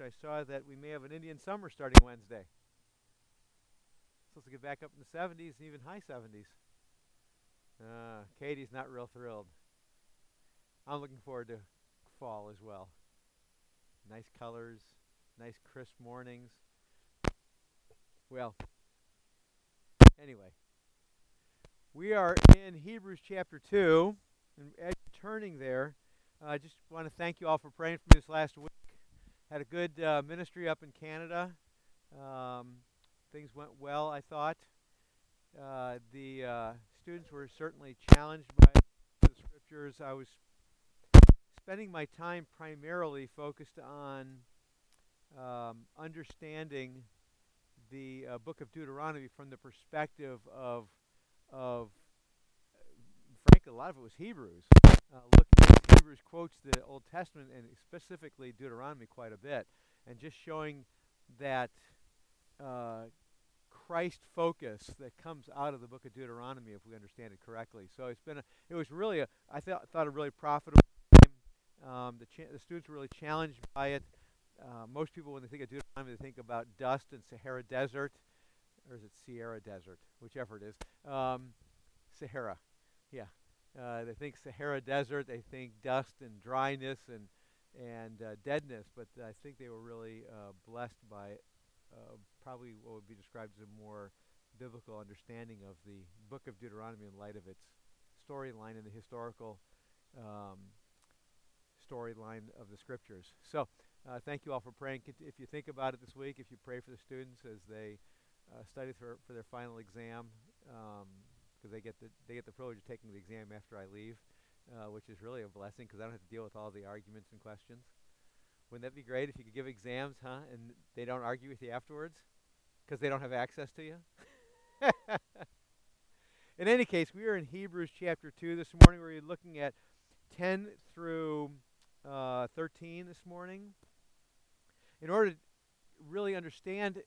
I saw that we may have an Indian summer starting Wednesday. Supposed to get back up in the 70s and even high 70s. Uh, Katie's not real thrilled. I'm looking forward to fall as well. Nice colors, nice crisp mornings. Well, anyway, we are in Hebrews chapter 2. And as you're turning there, I uh, just want to thank you all for praying for me this last week. Had a good uh, ministry up in Canada. Um, things went well, I thought. Uh, the uh, students were certainly challenged by the scriptures. I was spending my time primarily focused on um, understanding the uh, book of Deuteronomy from the perspective of of frankly a lot of it was Hebrews. Uh, Hebrews quotes the Old Testament and specifically Deuteronomy quite a bit, and just showing that uh, Christ focus that comes out of the book of Deuteronomy, if we understand it correctly. So it's been a, it was really a I thought thought a really profitable time. Um, the cha- the students were really challenged by it. Uh, most people, when they think of Deuteronomy, they think about dust and Sahara Desert, or is it Sierra Desert, whichever it is. Um, Sahara, yeah. Uh, they think Sahara Desert. They think dust and dryness and and uh, deadness. But I think they were really uh, blessed by uh, probably what would be described as a more biblical understanding of the book of Deuteronomy in light of its storyline and the historical um, storyline of the scriptures. So, uh, thank you all for praying. If you think about it this week, if you pray for the students as they uh, study for, for their final exam, because they get the they get the privilege of taking the exam after I leave, uh, which is really a blessing because I don't have to deal with all the arguments and questions. Wouldn't that be great if you could give exams, huh? And they don't argue with you afterwards because they don't have access to you? in any case, we are in Hebrews chapter 2 this morning. We're looking at 10 through uh, 13 this morning. In order to really understand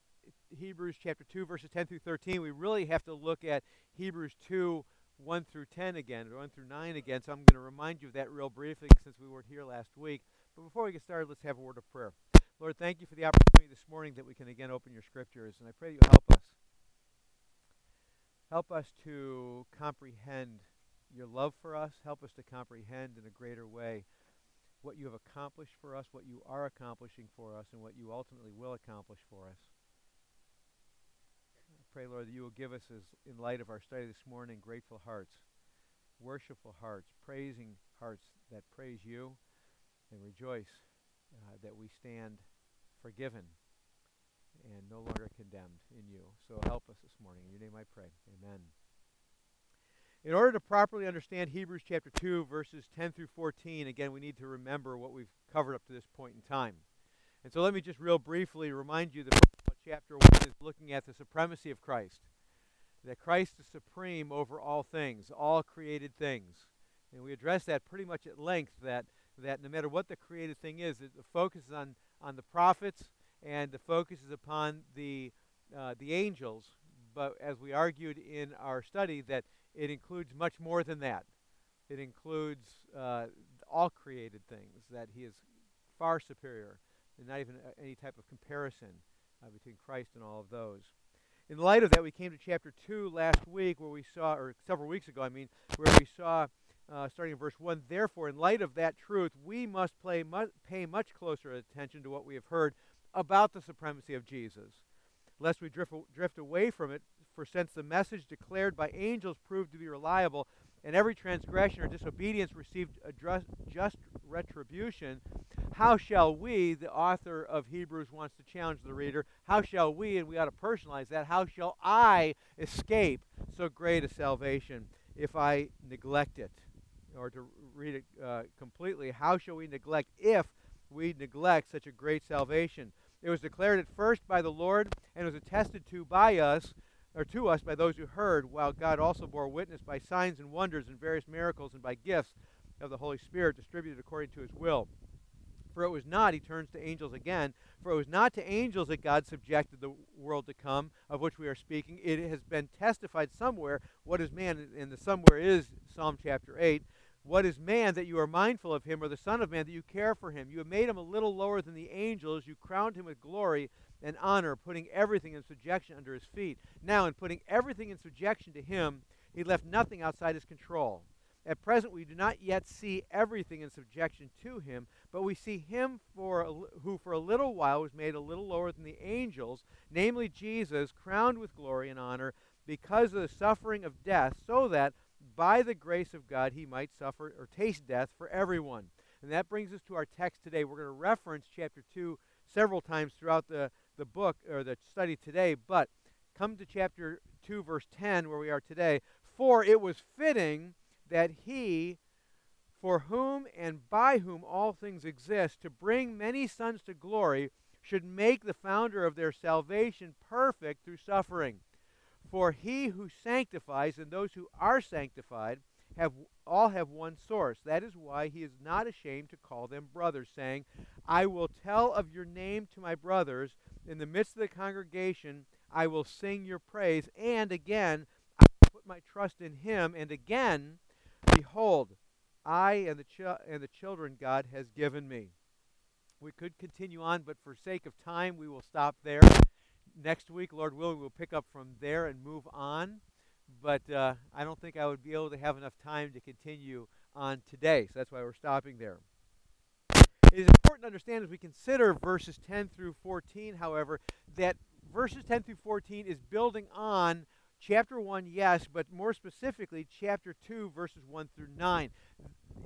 Hebrews chapter 2, verses 10 through 13, we really have to look at Hebrews 2, 1 through 10 again, or 1 through 9 again. So I'm going to remind you of that real briefly since we weren't here last week. But before we get started, let's have a word of prayer. Lord, thank you for the opportunity this morning that we can again open your scriptures, and I pray that you help us. Help us to comprehend your love for us. Help us to comprehend in a greater way what you have accomplished for us, what you are accomplishing for us, and what you ultimately will accomplish for us. Pray, Lord, that you will give us, as in light of our study this morning, grateful hearts, worshipful hearts, praising hearts that praise you and rejoice uh, that we stand forgiven and no longer condemned in you. So help us this morning. In your name I pray. Amen. In order to properly understand Hebrews chapter 2, verses 10 through 14, again, we need to remember what we've covered up to this point in time. And so let me just real briefly remind you that chapter 1 is looking at the supremacy of Christ. That Christ is supreme over all things, all created things. And we address that pretty much at length that that no matter what the created thing is, the focus is on, on the prophets and the focus is upon the, uh, the angels. But as we argued in our study, that it includes much more than that. It includes uh, all created things, that he is far superior, and not even any type of comparison uh, between Christ and all of those. In light of that, we came to chapter 2 last week, where we saw, or several weeks ago, I mean, where we saw uh, starting in verse 1 Therefore, in light of that truth, we must play, mu- pay much closer attention to what we have heard about the supremacy of Jesus, lest we drift, drift away from it. For since the message declared by angels proved to be reliable, and every transgression or disobedience received a just retribution, how shall we, the author of Hebrews wants to challenge the reader, how shall we, and we ought to personalize that, how shall I escape so great a salvation if I neglect it? or to read it uh, completely, how shall we neglect if we neglect such a great salvation? It was declared at first by the Lord and was attested to by us, or to us by those who heard, while God also bore witness by signs and wonders and various miracles and by gifts of the Holy Spirit distributed according to his will. For it was not, he turns to angels again, for it was not to angels that God subjected the world to come, of which we are speaking. It has been testified somewhere what is man, and the somewhere is Psalm chapter 8 What is man that you are mindful of him, or the Son of Man that you care for him? You have made him a little lower than the angels. You crowned him with glory and honor, putting everything in subjection under his feet. Now, in putting everything in subjection to him, he left nothing outside his control. At present, we do not yet see everything in subjection to him, but we see him for who for a little while was made a little lower than the angels, namely Jesus, crowned with glory and honor because of the suffering of death, so that by the grace of God he might suffer or taste death for everyone. And that brings us to our text today. We're going to reference chapter 2 several times throughout the, the book or the study today, but come to chapter 2, verse 10, where we are today. For it was fitting that he, for whom and by whom all things exist, to bring many sons to glory, should make the founder of their salvation perfect through suffering. For he who sanctifies and those who are sanctified have all have one source. That is why he is not ashamed to call them brothers, saying, I will tell of your name to my brothers. In the midst of the congregation, I will sing your praise. And again, I put my trust in him. And again, Behold, I and the, ch- and the children God has given me. We could continue on, but for sake of time, we will stop there. Next week, Lord willing, we'll pick up from there and move on. But uh, I don't think I would be able to have enough time to continue on today, so that's why we're stopping there. It is important to understand as we consider verses 10 through 14, however, that verses 10 through 14 is building on Chapter 1, yes, but more specifically, chapter 2, verses 1 through 9.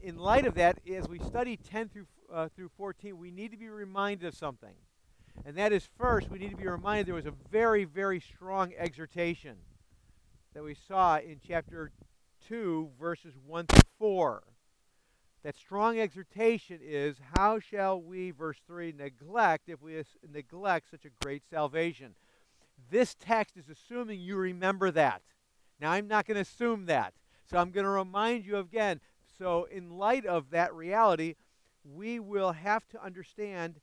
In light of that, as we study 10 through, uh, through 14, we need to be reminded of something. And that is first, we need to be reminded there was a very, very strong exhortation that we saw in chapter 2, verses 1 through 4. That strong exhortation is how shall we, verse 3, neglect if we neglect such a great salvation? This text is assuming you remember that. Now, I'm not going to assume that. So I'm going to remind you again. So, in light of that reality, we will have to understand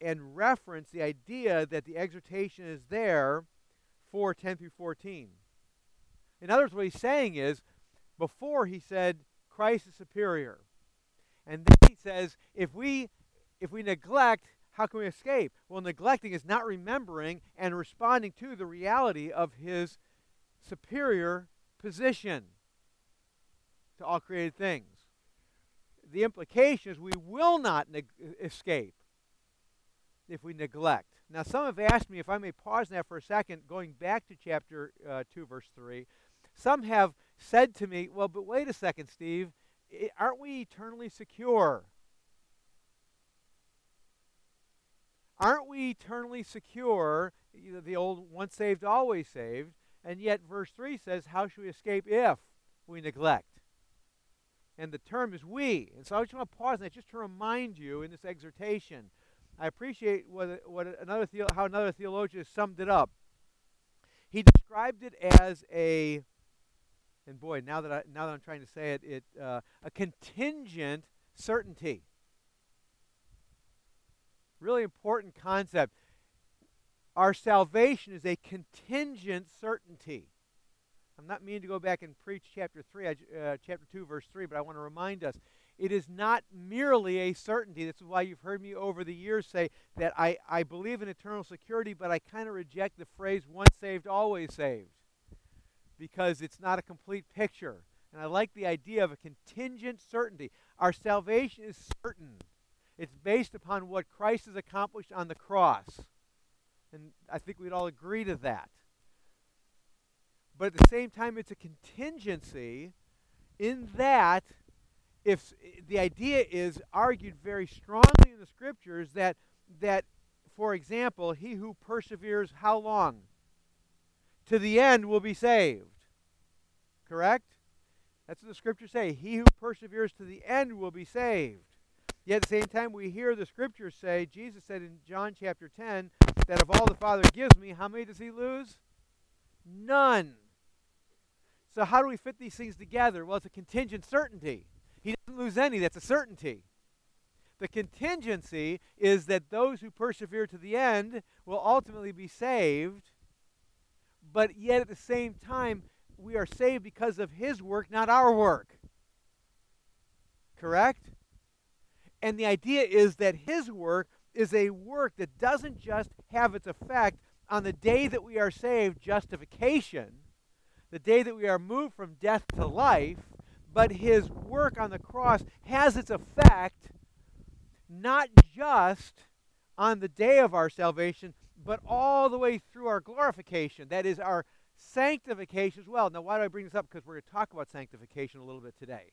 and reference the idea that the exhortation is there for 10 through 14. In other words, what he's saying is, before he said Christ is superior. And then he says, if we if we neglect how can we escape? Well, neglecting is not remembering and responding to the reality of his superior position to all created things. The implication is we will not neg- escape if we neglect. Now, some have asked me, if I may pause now for a second, going back to chapter uh, 2, verse 3. Some have said to me, well, but wait a second, Steve. Aren't we eternally secure? Aren't we eternally secure? The old once saved, always saved. And yet, verse 3 says, How should we escape if we neglect? And the term is we. And so I just want to pause on that just to remind you in this exhortation. I appreciate what, what another how another theologian summed it up. He described it as a, and boy, now that I now that I'm trying to say it, it uh, a contingent certainty. Really important concept. Our salvation is a contingent certainty. I'm not meaning to go back and preach chapter 3, uh, chapter 2, verse 3, but I want to remind us it is not merely a certainty. This is why you've heard me over the years say that I, I believe in eternal security, but I kind of reject the phrase once saved, always saved, because it's not a complete picture. And I like the idea of a contingent certainty. Our salvation is certain. It's based upon what Christ has accomplished on the cross. And I think we'd all agree to that. But at the same time, it's a contingency in that if the idea is argued very strongly in the scriptures that that for example he who perseveres how long to the end will be saved correct that's what the scriptures say he who perseveres to the end will be saved Yet at the same time, we hear the scriptures say, Jesus said in John chapter 10, that of all the Father gives me, how many does he lose? None. So, how do we fit these things together? Well, it's a contingent certainty. He doesn't lose any, that's a certainty. The contingency is that those who persevere to the end will ultimately be saved, but yet at the same time, we are saved because of his work, not our work. correct? And the idea is that his work is a work that doesn't just have its effect on the day that we are saved, justification, the day that we are moved from death to life, but his work on the cross has its effect not just on the day of our salvation, but all the way through our glorification. That is our sanctification as well. Now, why do I bring this up? Because we're going to talk about sanctification a little bit today.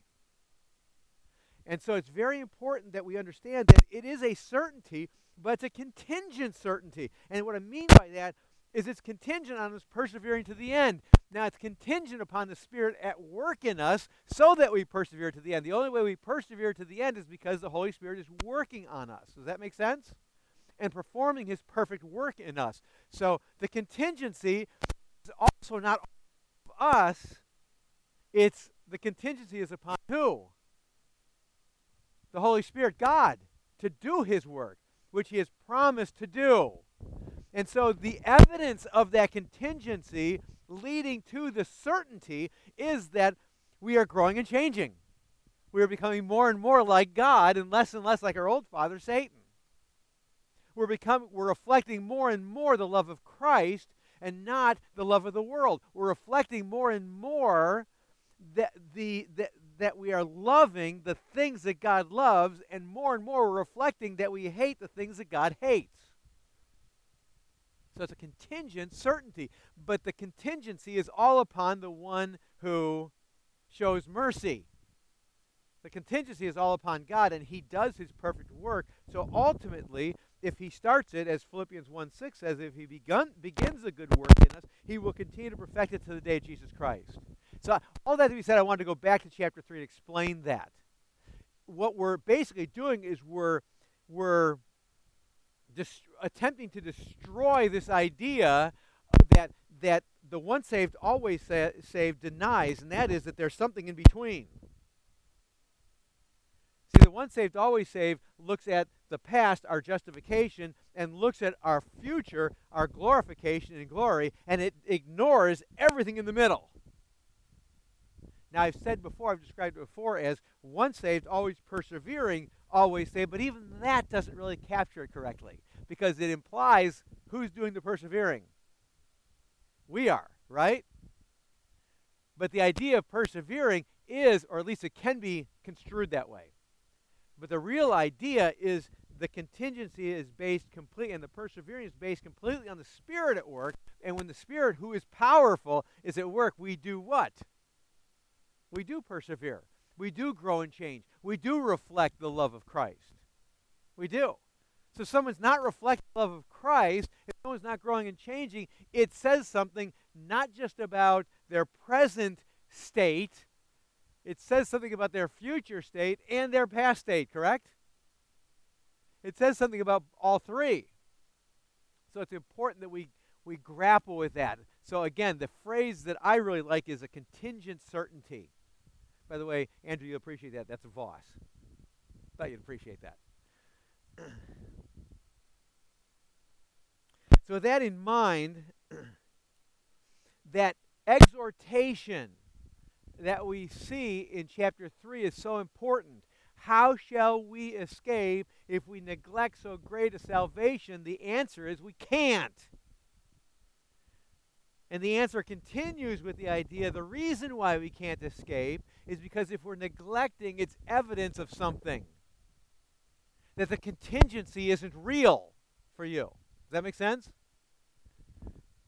And so it's very important that we understand that it is a certainty, but it's a contingent certainty. And what I mean by that is it's contingent on us persevering to the end. Now, it's contingent upon the Spirit at work in us so that we persevere to the end. The only way we persevere to the end is because the Holy Spirit is working on us. Does that make sense? And performing His perfect work in us. So the contingency is also not us, it's the contingency is upon who? The Holy Spirit, God, to do His work, which He has promised to do. And so the evidence of that contingency leading to the certainty is that we are growing and changing. We are becoming more and more like God and less and less like our old father, Satan. We're, becoming, we're reflecting more and more the love of Christ and not the love of the world. We're reflecting more and more that, the, that, that we are loving the things that God loves, and more and more we're reflecting that we hate the things that God hates. So it's a contingent certainty. But the contingency is all upon the one who shows mercy. The contingency is all upon God, and He does His perfect work. So ultimately, if He starts it, as Philippians 1 6 says, if He begun, begins a good work in us, He will continue to perfect it to the day of Jesus Christ. So, all that to be said, I wanted to go back to chapter 3 and explain that. What we're basically doing is we're, we're attempting to destroy this idea that that the once saved always sa- saved denies, and that is that there's something in between. See, the once saved always saved looks at the past, our justification, and looks at our future, our glorification and glory, and it ignores everything in the middle. Now, I've said before, I've described it before as once saved, always persevering, always saved, but even that doesn't really capture it correctly because it implies who's doing the persevering. We are, right? But the idea of persevering is, or at least it can be construed that way. But the real idea is the contingency is based completely, and the perseverance is based completely on the Spirit at work. And when the Spirit, who is powerful, is at work, we do what? We do persevere. We do grow and change. We do reflect the love of Christ. We do. So if someone's not reflecting the love of Christ, if someone's not growing and changing, it says something not just about their present state, it says something about their future state and their past state, correct? It says something about all three. So it's important that we, we grapple with that. So again, the phrase that I really like is a contingent certainty. By the way, Andrew, you appreciate that. That's a Voss. Thought you'd appreciate that. So, with that in mind, that exhortation that we see in chapter 3 is so important. How shall we escape if we neglect so great a salvation? The answer is we can't. And the answer continues with the idea the reason why we can't escape is because if we're neglecting, it's evidence of something. That the contingency isn't real for you. Does that make sense?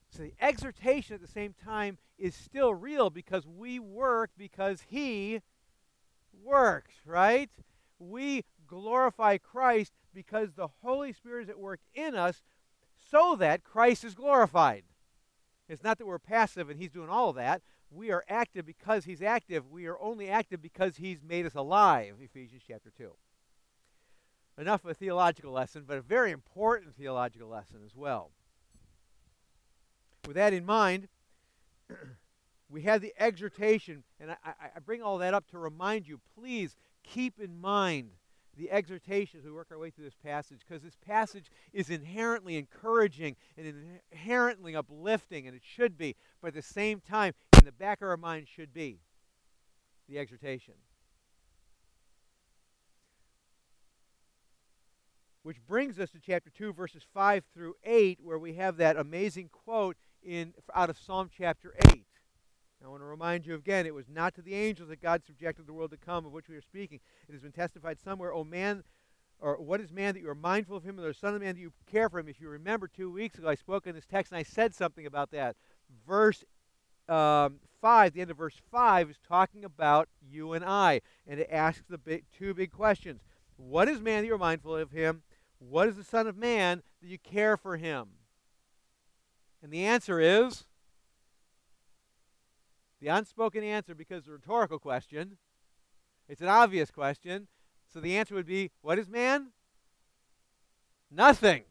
So the exhortation at the same time is still real because we work because He works, right? We glorify Christ because the Holy Spirit is at work in us so that Christ is glorified. It's not that we're passive and He's doing all of that. We are active because He's active. We are only active because He's made us alive, Ephesians chapter 2 enough of a theological lesson, but a very important theological lesson as well. With that in mind, we have the exhortation, and I, I, bring all that up to remind you please keep in mind the exhortation as we work our way through this passage, because this passage is inherently encouraging and inherently uplifting, and it should be, but at the same time, in the back of our mind should be the exhortation. Which brings us to chapter 2, verses 5 through 8, where we have that amazing quote in, out of Psalm chapter 8. I want to remind you again, it was not to the angels that God subjected the world to come, of which we are speaking. It has been testified somewhere, O man, or what is man that you are mindful of him, or the son of man that you care for him? If you remember, two weeks ago I spoke in this text and I said something about that. Verse um, 5, the end of verse 5, is talking about you and I. And it asks the big, two big questions. What is man that you're mindful of him? What is the Son of Man that you care for him? And the answer is the unspoken answer, because a rhetorical question, it's an obvious question. So the answer would be what is man? Nothing.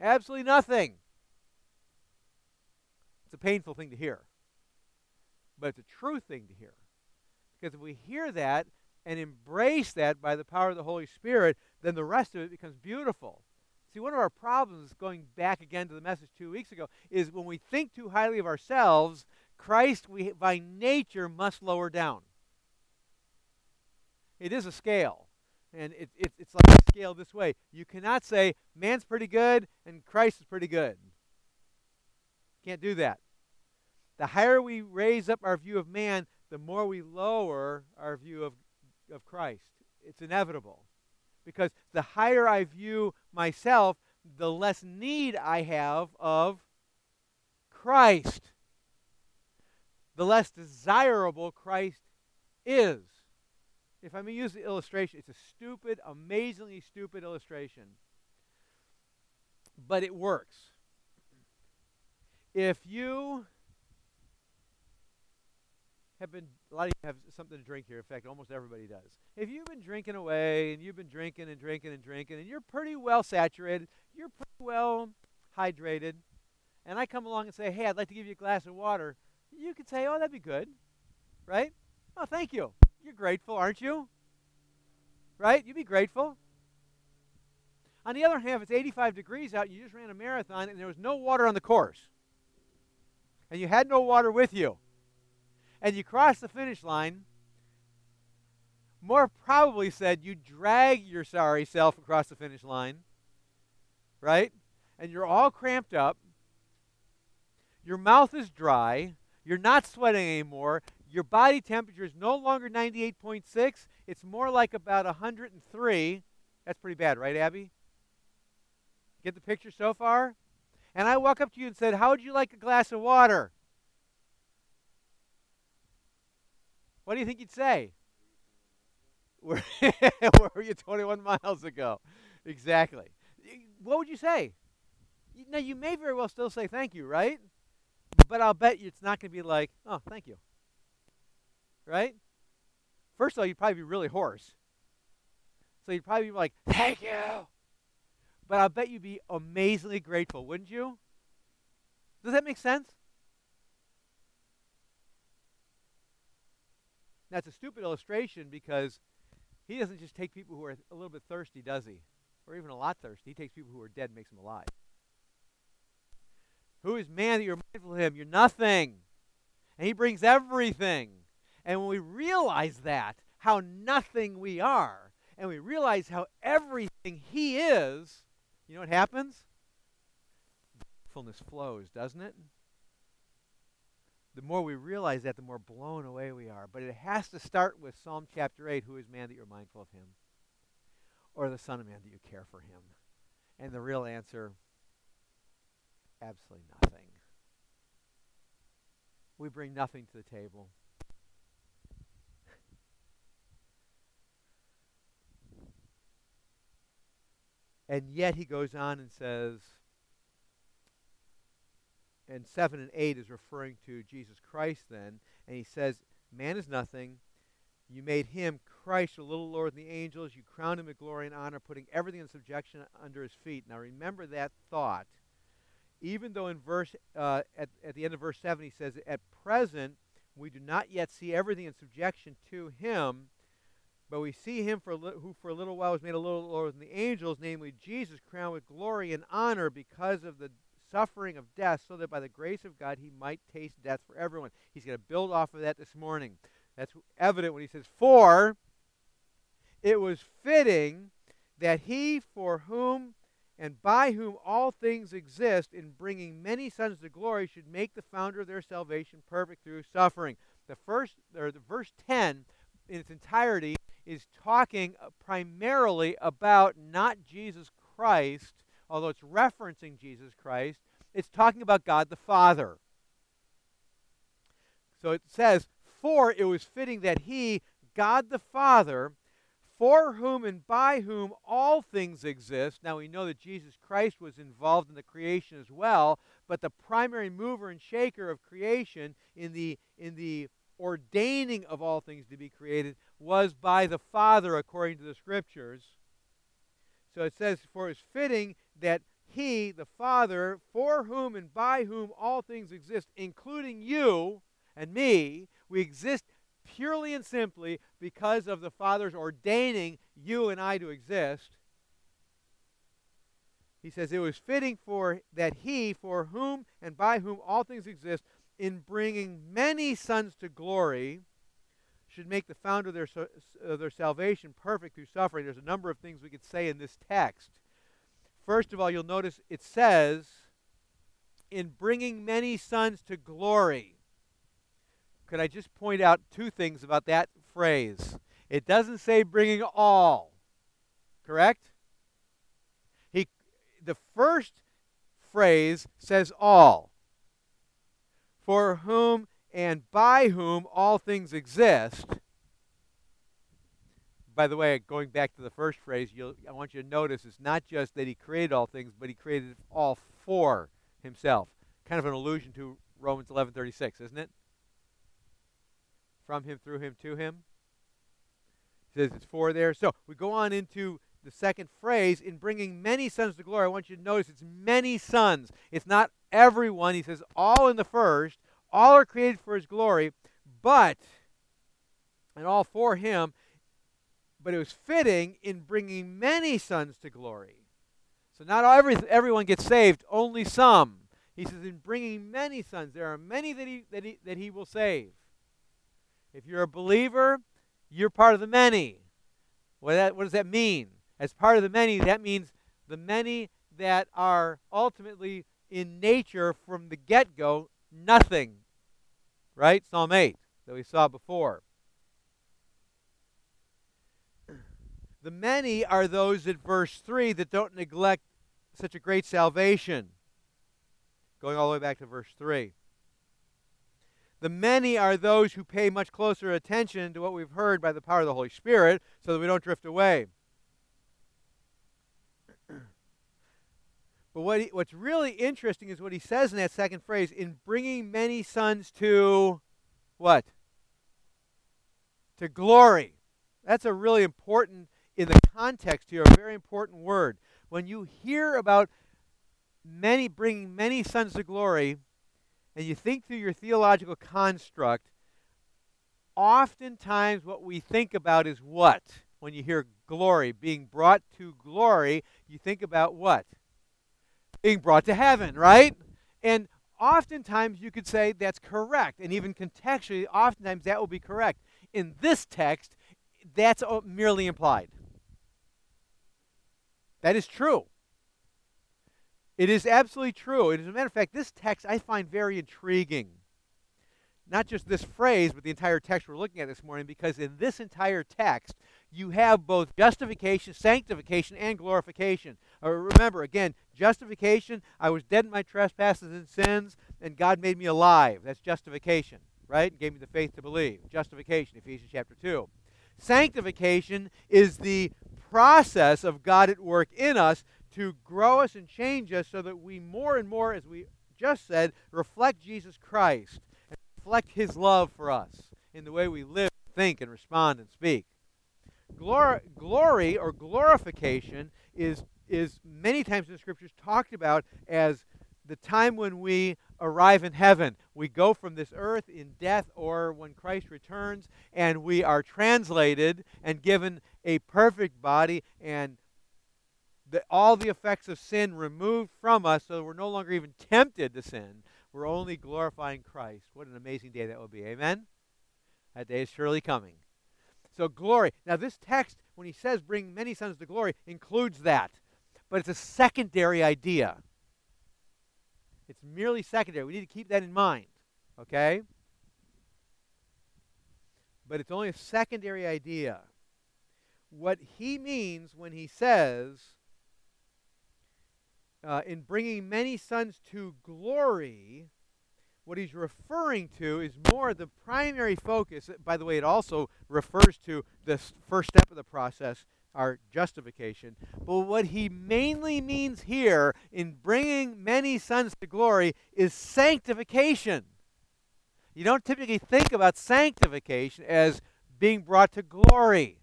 Absolutely nothing. It's a painful thing to hear, but it's a true thing to hear. Because if we hear that and embrace that by the power of the Holy Spirit, then the rest of it becomes beautiful. See, one of our problems, going back again to the message two weeks ago, is when we think too highly of ourselves, Christ, we by nature must lower down. It is a scale. And it, it, it's like a scale this way. You cannot say, man's pretty good and Christ is pretty good. Can't do that. The higher we raise up our view of man, the more we lower our view of, of Christ. It's inevitable. Because the higher I view myself, the less need I have of Christ. The less desirable Christ is. If I may use the illustration, it's a stupid, amazingly stupid illustration. But it works. If you have been, a lot of you have something to drink here. In fact, almost everybody does. If you've been drinking away and you've been drinking and drinking and drinking and you're pretty well saturated, you're pretty well hydrated, and I come along and say, hey, I'd like to give you a glass of water, you could say, oh, that'd be good. Right? Oh, thank you. You're grateful, aren't you? Right? You'd be grateful. On the other hand, if it's 85 degrees out, and you just ran a marathon and there was no water on the course, and you had no water with you, and you cross the finish line, more probably said you drag your sorry self across the finish line, right? And you're all cramped up. Your mouth is dry. You're not sweating anymore your body temperature is no longer 98.6, it's more like about 103. That's pretty bad, right, Abby? Get the picture so far? And I walk up to you and said, How would you like a glass of water? What do you think you'd say? Where, where were you 21 miles ago? Exactly. What would you say? Now, you may very well still say thank you, right? But I'll bet you it's not going to be like, oh, thank you right? First of all, you'd probably be really hoarse. So you'd probably be like, thank you. But I'll bet you'd be amazingly grateful, wouldn't you? Does that make sense? It's a stupid illustration because he doesn't just take people who are a little bit thirsty, does he? Or even a lot thirsty. He takes people who are dead and makes them alive. Who is man that you're mindful of him? You're nothing. And he brings everything. And when we realize that, how nothing we are, and we realize how everything He is, you know what happens? Fullness flows, doesn't it? The more we realize that, the more blown away we are. But it has to start with Psalm chapter 8 Who is man that you're mindful of him? Or the Son of Man that you care for him? And the real answer absolutely nothing. We bring nothing to the table. And yet he goes on and says, and 7 and 8 is referring to Jesus Christ then, and he says, Man is nothing. You made him, Christ, a little lower than the angels. You crowned him with glory and honor, putting everything in subjection under his feet. Now remember that thought. Even though in verse uh, at, at the end of verse 7 he says, At present we do not yet see everything in subjection to him, but we see him for li- who for a little while was made a little lower than the angels, namely Jesus, crowned with glory and honor because of the suffering of death, so that by the grace of God he might taste death for everyone. He's going to build off of that this morning. That's evident when he says, For it was fitting that he for whom and by whom all things exist in bringing many sons to glory should make the founder of their salvation perfect through suffering. The first or the verse 10 in its entirety is talking primarily about not Jesus Christ, although it's referencing Jesus Christ, it's talking about God the Father. So it says, For it was fitting that he, God the Father, for whom and by whom all things exist. Now we know that Jesus Christ was involved in the creation as well, but the primary mover and shaker of creation in the in the ordaining of all things to be created was by the Father according to the scriptures. So it says, For it's fitting that he, the Father, for whom and by whom all things exist, including you and me, we exist purely and simply because of the Father's ordaining you and I to exist. He says it was fitting for that he, for whom and by whom all things exist, in bringing many sons to glory, should make the founder of their, their salvation perfect through suffering. There's a number of things we could say in this text. First of all, you'll notice it says, in bringing many sons to glory could I just point out two things about that phrase? It doesn't say bringing all, correct? He, the first phrase says all, for whom and by whom all things exist. By the way, going back to the first phrase, I want you to notice it's not just that he created all things, but he created all for himself. Kind of an allusion to Romans 11:36, isn't it? from him, through him, to him. He says it's for there. So we go on into the second phrase in bringing many sons to glory. I want you to notice it's many sons. It's not everyone. He says all in the first. All are created for his glory, but, and all for him, but it was fitting in bringing many sons to glory. So not every, everyone gets saved, only some. He says in bringing many sons, there are many that he, that he, that he will save. If you're a believer, you're part of the many. What, that, what does that mean? As part of the many, that means the many that are ultimately in nature from the get go nothing. Right? Psalm 8 that we saw before. The many are those at verse 3 that don't neglect such a great salvation. Going all the way back to verse 3. The many are those who pay much closer attention to what we've heard by the power of the Holy Spirit so that we don't drift away. But what he, what's really interesting is what he says in that second phrase in bringing many sons to what? To glory. That's a really important, in the context here, a very important word. When you hear about many bringing many sons to glory, and you think through your theological construct, oftentimes what we think about is what? When you hear glory, being brought to glory, you think about what? Being brought to heaven, right? And oftentimes you could say that's correct. And even contextually, oftentimes that will be correct. In this text, that's merely implied. That is true. It is absolutely true. And as a matter of fact, this text I find very intriguing. Not just this phrase, but the entire text we're looking at this morning, because in this entire text, you have both justification, sanctification, and glorification. Uh, remember, again, justification, I was dead in my trespasses and sins, and God made me alive. That's justification, right? And gave me the faith to believe. Justification, Ephesians chapter 2. Sanctification is the process of God at work in us to grow us and change us so that we more and more, as we just said, reflect Jesus Christ and reflect His love for us in the way we live, think, and respond and speak. Glor- glory or glorification is, is many times in the scriptures talked about as the time when we arrive in heaven. We go from this earth in death or when Christ returns, and we are translated and given a perfect body and the, all the effects of sin removed from us so we're no longer even tempted to sin. We're only glorifying Christ. What an amazing day that will be. Amen? That day is surely coming. So glory. Now, this text, when he says bring many sons to glory, includes that. But it's a secondary idea. It's merely secondary. We need to keep that in mind. Okay? But it's only a secondary idea. What he means when he says, uh, in bringing many sons to glory, what he's referring to is more the primary focus. By the way, it also refers to the first step of the process, our justification. But what he mainly means here in bringing many sons to glory is sanctification. You don't typically think about sanctification as being brought to glory.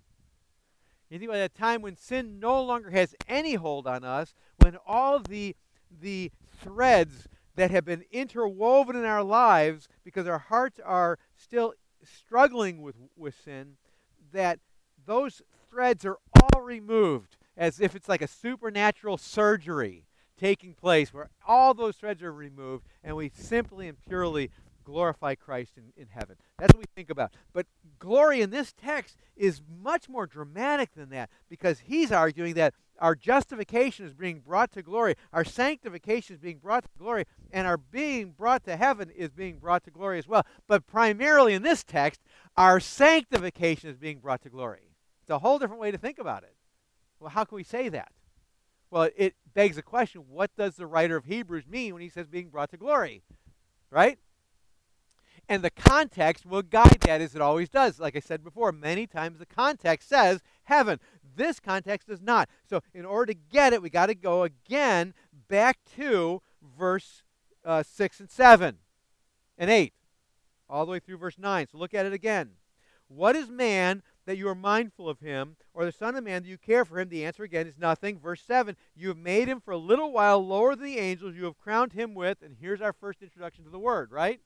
You think about that time when sin no longer has any hold on us, when all the the threads that have been interwoven in our lives because our hearts are still struggling with, with sin, that those threads are all removed as if it's like a supernatural surgery taking place where all those threads are removed and we simply and purely glorify Christ in, in heaven. That's what we think about. But glory in this text is much more dramatic than that because he's arguing that our justification is being brought to glory, our sanctification is being brought to glory, and our being brought to heaven is being brought to glory as well. But primarily in this text, our sanctification is being brought to glory. It's a whole different way to think about it. Well, how can we say that? Well, it begs the question what does the writer of Hebrews mean when he says being brought to glory? Right? And the context will guide that as it always does. Like I said before, many times the context says heaven. This context does not. So, in order to get it, we got to go again back to verse uh, 6 and 7 and 8, all the way through verse 9. So, look at it again. What is man that you are mindful of him, or the Son of Man that you care for him? The answer again is nothing. Verse 7 You have made him for a little while lower than the angels. You have crowned him with, and here's our first introduction to the word, right?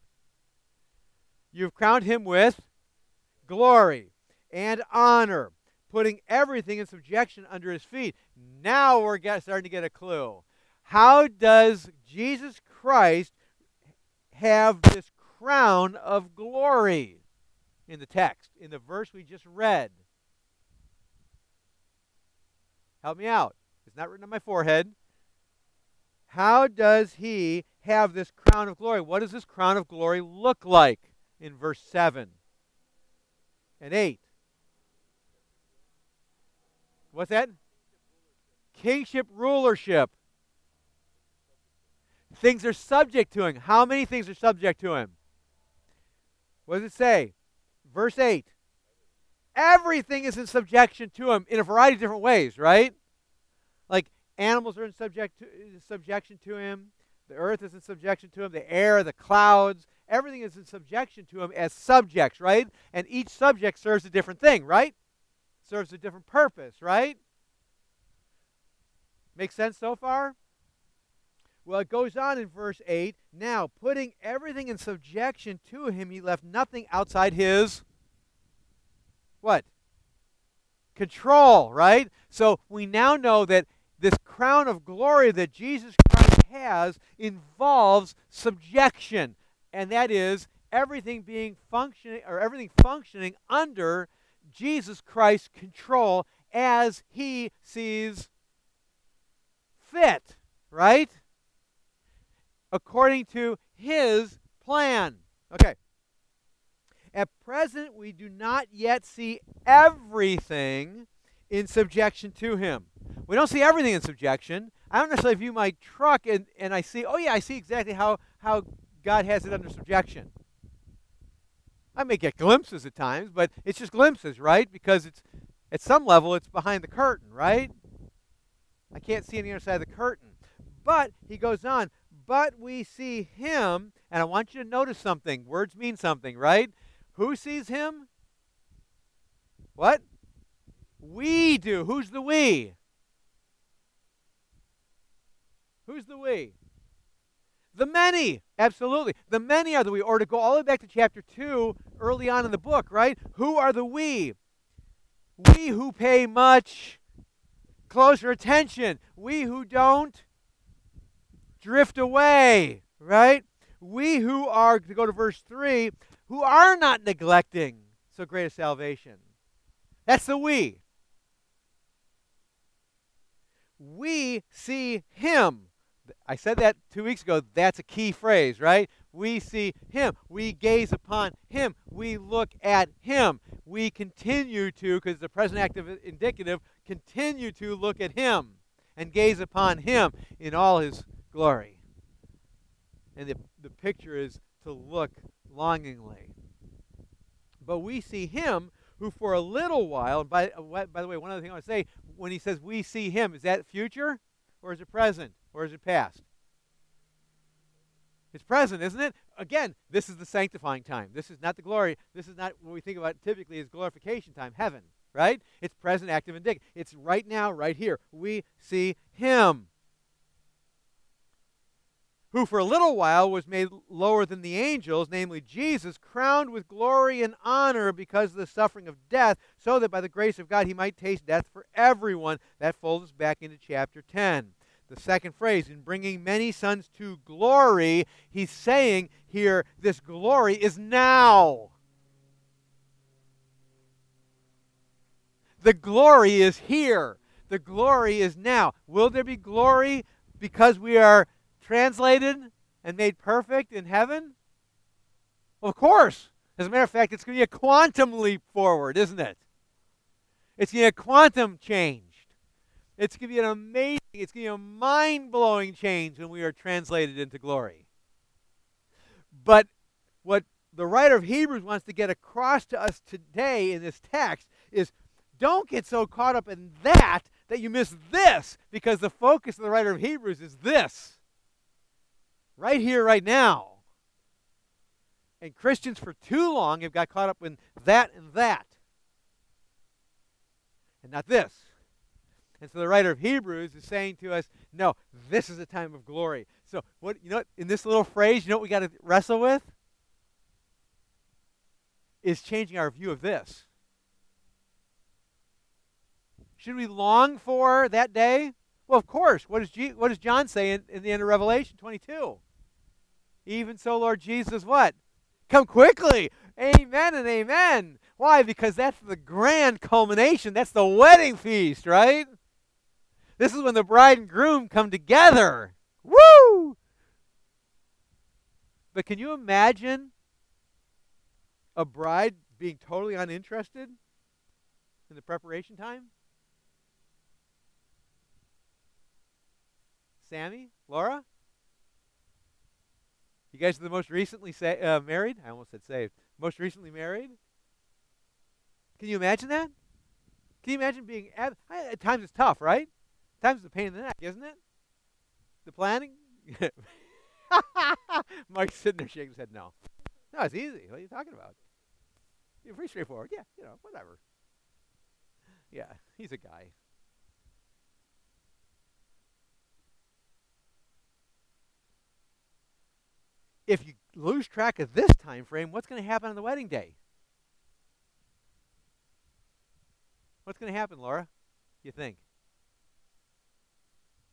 You've crowned him with glory and honor putting everything in subjection under his feet. Now we're get, starting to get a clue. How does Jesus Christ have this crown of glory in the text, in the verse we just read? Help me out. It's not written on my forehead. How does he have this crown of glory? What does this crown of glory look like in verse 7 and 8? What's that? Kingship rulership. Things are subject to him. How many things are subject to him? What does it say? Verse 8. Everything is in subjection to him in a variety of different ways, right? Like animals are in subject to, subjection to him. The earth is in subjection to him. The air, the clouds, everything is in subjection to him as subjects, right? And each subject serves a different thing, right? serves a different purpose, right? Make sense so far? Well, it goes on in verse 8. Now, putting everything in subjection to him, he left nothing outside his what? Control, right? So we now know that this crown of glory that Jesus Christ has involves subjection, and that is everything being functioning or everything functioning under Jesus Christ's control as he sees fit, right? According to his plan. Okay. At present, we do not yet see everything in subjection to him. We don't see everything in subjection. I don't necessarily view my truck and, and I see, oh, yeah, I see exactly how, how God has it under subjection. I may get glimpses at times, but it's just glimpses, right? Because it's at some level it's behind the curtain, right? I can't see on the other side of the curtain. But he goes on, but we see him, and I want you to notice something. Words mean something, right? Who sees him? What? We do. Who's the we? Who's the we? The many, absolutely. The many are the we. Or to go all the way back to chapter 2, early on in the book, right? Who are the we? We who pay much closer attention. We who don't drift away, right? We who are, to go to verse 3, who are not neglecting so great a salvation. That's the we. We see him. I said that two weeks ago. That's a key phrase, right? We see him. We gaze upon him. We look at him. We continue to, because the present active indicative, continue to look at him and gaze upon him in all his glory. And the, the picture is to look longingly. But we see him who for a little while, by, uh, by the way, one other thing I want to say, when he says we see him, is that future or is it present or is it past? It's present, isn't it? Again, this is the sanctifying time. This is not the glory. This is not what we think about typically as glorification time, heaven, right? It's present, active, and indicative. It's right now, right here. We see him who for a little while was made lower than the angels, namely Jesus, crowned with glory and honor because of the suffering of death, so that by the grace of God he might taste death for everyone. That folds back into chapter 10. The second phrase, in bringing many sons to glory, he's saying here, this glory is now. The glory is here. The glory is now. Will there be glory because we are translated and made perfect in heaven? Of course. As a matter of fact, it's going to be a quantum leap forward, isn't it? It's going to be a quantum changed. It's going to be an amazing, it's going to be a mind blowing change when we are translated into glory. But what the writer of Hebrews wants to get across to us today in this text is don't get so caught up in that that you miss this because the focus of the writer of Hebrews is this right here, right now. And Christians for too long have got caught up in that and that, and not this. And so the writer of Hebrews is saying to us, no, this is a time of glory. So what you know in this little phrase, you know what we got to wrestle with? Is changing our view of this. Should we long for that day? Well, of course. What does, G- what does John say in, in the end of Revelation 22? Even so, Lord Jesus, what? Come quickly. Amen and amen. Why? Because that's the grand culmination. That's the wedding feast, right? This is when the bride and groom come together. Woo! But can you imagine a bride being totally uninterested in the preparation time? Sammy? Laura? You guys are the most recently sa- uh, married? I almost said saved. Most recently married? Can you imagine that? Can you imagine being at, at times it's tough, right? Times it's a pain in the neck, isn't it? The planning? Mike's sitting there shaking his head. No, no, it's easy. What are you talking about? You're pretty straightforward. Yeah, you know, whatever. Yeah, he's a guy. If you lose track of this time frame, what's going to happen on the wedding day? What's going to happen, Laura? You think?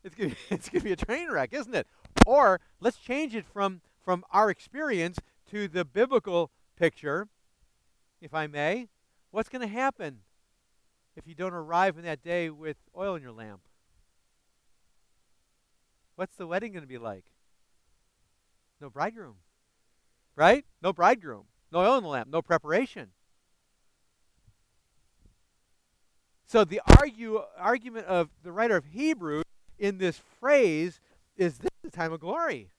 It's going to, be a train wreck, isn't it? Or let's change it from from our experience to the biblical picture, if I may. What's going to happen if you don't arrive in that day with oil in your lamp? What's the wedding going to be like? No bridegroom. Right? No bridegroom. No oil in the lamp. No preparation. So the argue, argument of the writer of Hebrews in this phrase is this is a time of glory.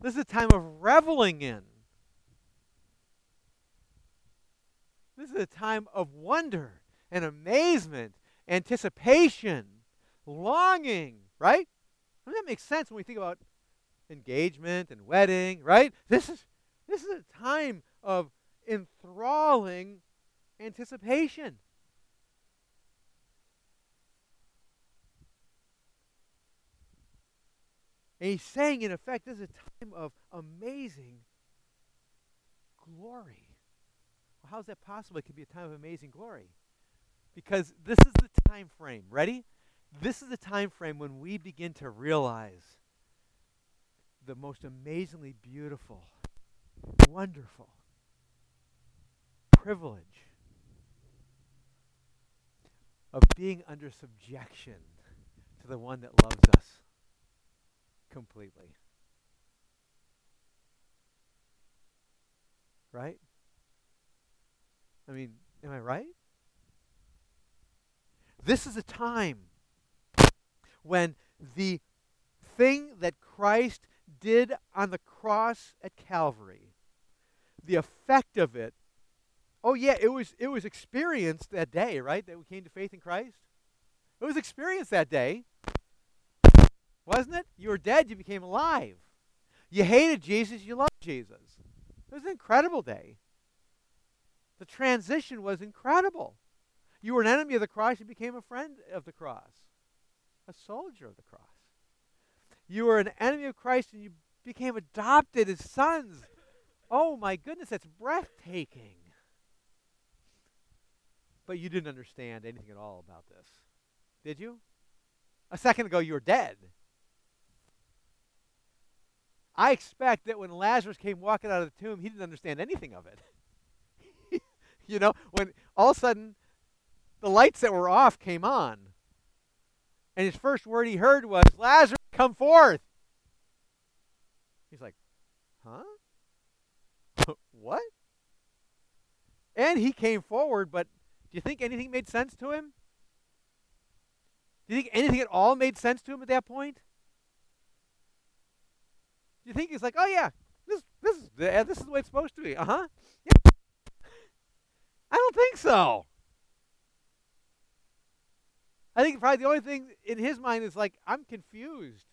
This is a time of reveling in. This is a time of wonder and amazement, anticipation, longing, right? I mean, that makes sense when we think about engagement and wedding, right? This is this is a time of enthralling anticipation. And he's saying, in effect, this is a time of amazing glory. Well, how is that possible? It could be a time of amazing glory. Because this is the time frame. Ready? This is the time frame when we begin to realize the most amazingly beautiful, wonderful privilege of being under subjection to the one that loves us completely. Right? I mean, am I right? This is a time when the thing that Christ did on the cross at Calvary, the effect of it, oh yeah, it was it was experienced that day, right? That we came to faith in Christ. It was experienced that day. Wasn't it? You were dead, you became alive. You hated Jesus, you loved Jesus. It was an incredible day. The transition was incredible. You were an enemy of the cross, you became a friend of the cross, a soldier of the cross. You were an enemy of Christ and you became adopted as sons. Oh my goodness, that's breathtaking. But you didn't understand anything at all about this. Did you? A second ago, you were dead. I expect that when Lazarus came walking out of the tomb, he didn't understand anything of it. you know, when all of a sudden the lights that were off came on, and his first word he heard was, Lazarus, come forth. He's like, huh? what? And he came forward, but do you think anything made sense to him? Do you think anything at all made sense to him at that point? Do you think he's like, oh yeah, this this is this is the way it's supposed to be? Uh huh. Yeah. I don't think so. I think probably the only thing in his mind is like, I'm confused.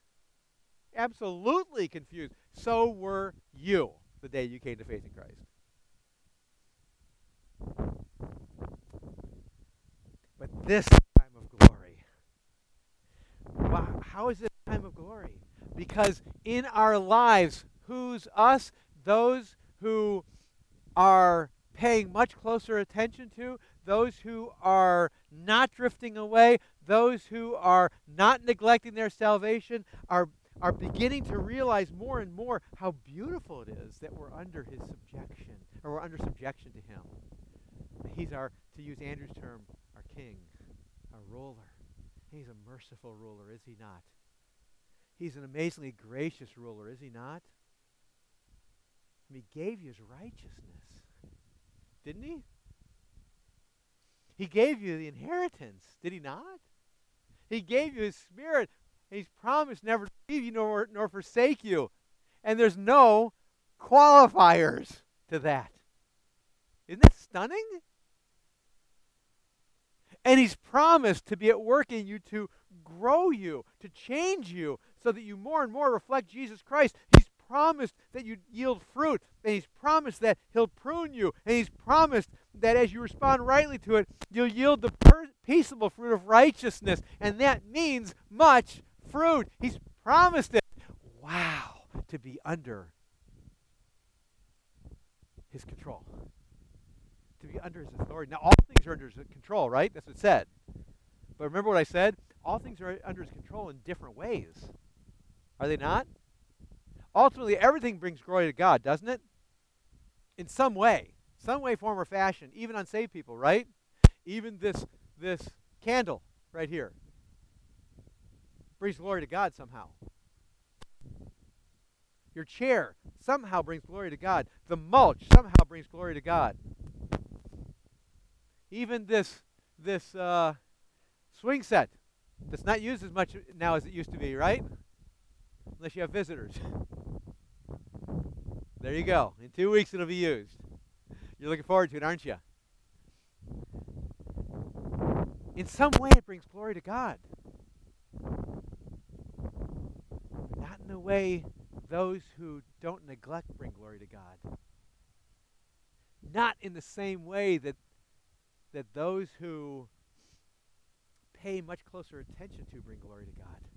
Absolutely confused. So were you the day you came to faith in Christ. But this time of glory. Wow, how is this time of glory? Because in our lives, who's us? Those who are paying much closer attention to, those who are not drifting away, those who are not neglecting their salvation, are, are beginning to realize more and more how beautiful it is that we're under his subjection, or we're under subjection to him. He's our, to use Andrew's term, our king, our ruler. He's a merciful ruler, is he not? He's an amazingly gracious ruler, is he not? he gave you his righteousness, didn't he? He gave you the inheritance, did he not? He gave you his spirit. He's promised never to leave you nor, nor forsake you. And there's no qualifiers to that. Isn't that stunning? And he's promised to be at work in you to grow you, to change you, so that you more and more reflect Jesus Christ. He's promised that you'd yield fruit, and He's promised that He'll prune you, and He's promised that as you respond rightly to it, you'll yield the per- peaceable fruit of righteousness, and that means much fruit. He's promised it. Wow, to be under His control, to be under His authority. Now, all things are under His control, right? That's what it said. But remember what I said? All things are under His control in different ways. Are they not? Ultimately everything brings glory to God, doesn't it? In some way, some way, form, or fashion, even unsaved people, right? Even this this candle right here brings glory to God somehow. Your chair somehow brings glory to God. The mulch somehow brings glory to God. Even this this uh, swing set that's not used as much now as it used to be, right? Unless you have visitors. There you go. In two weeks, it'll be used. You're looking forward to it, aren't you? In some way, it brings glory to God. Not in the way those who don't neglect bring glory to God. Not in the same way that, that those who pay much closer attention to bring glory to God.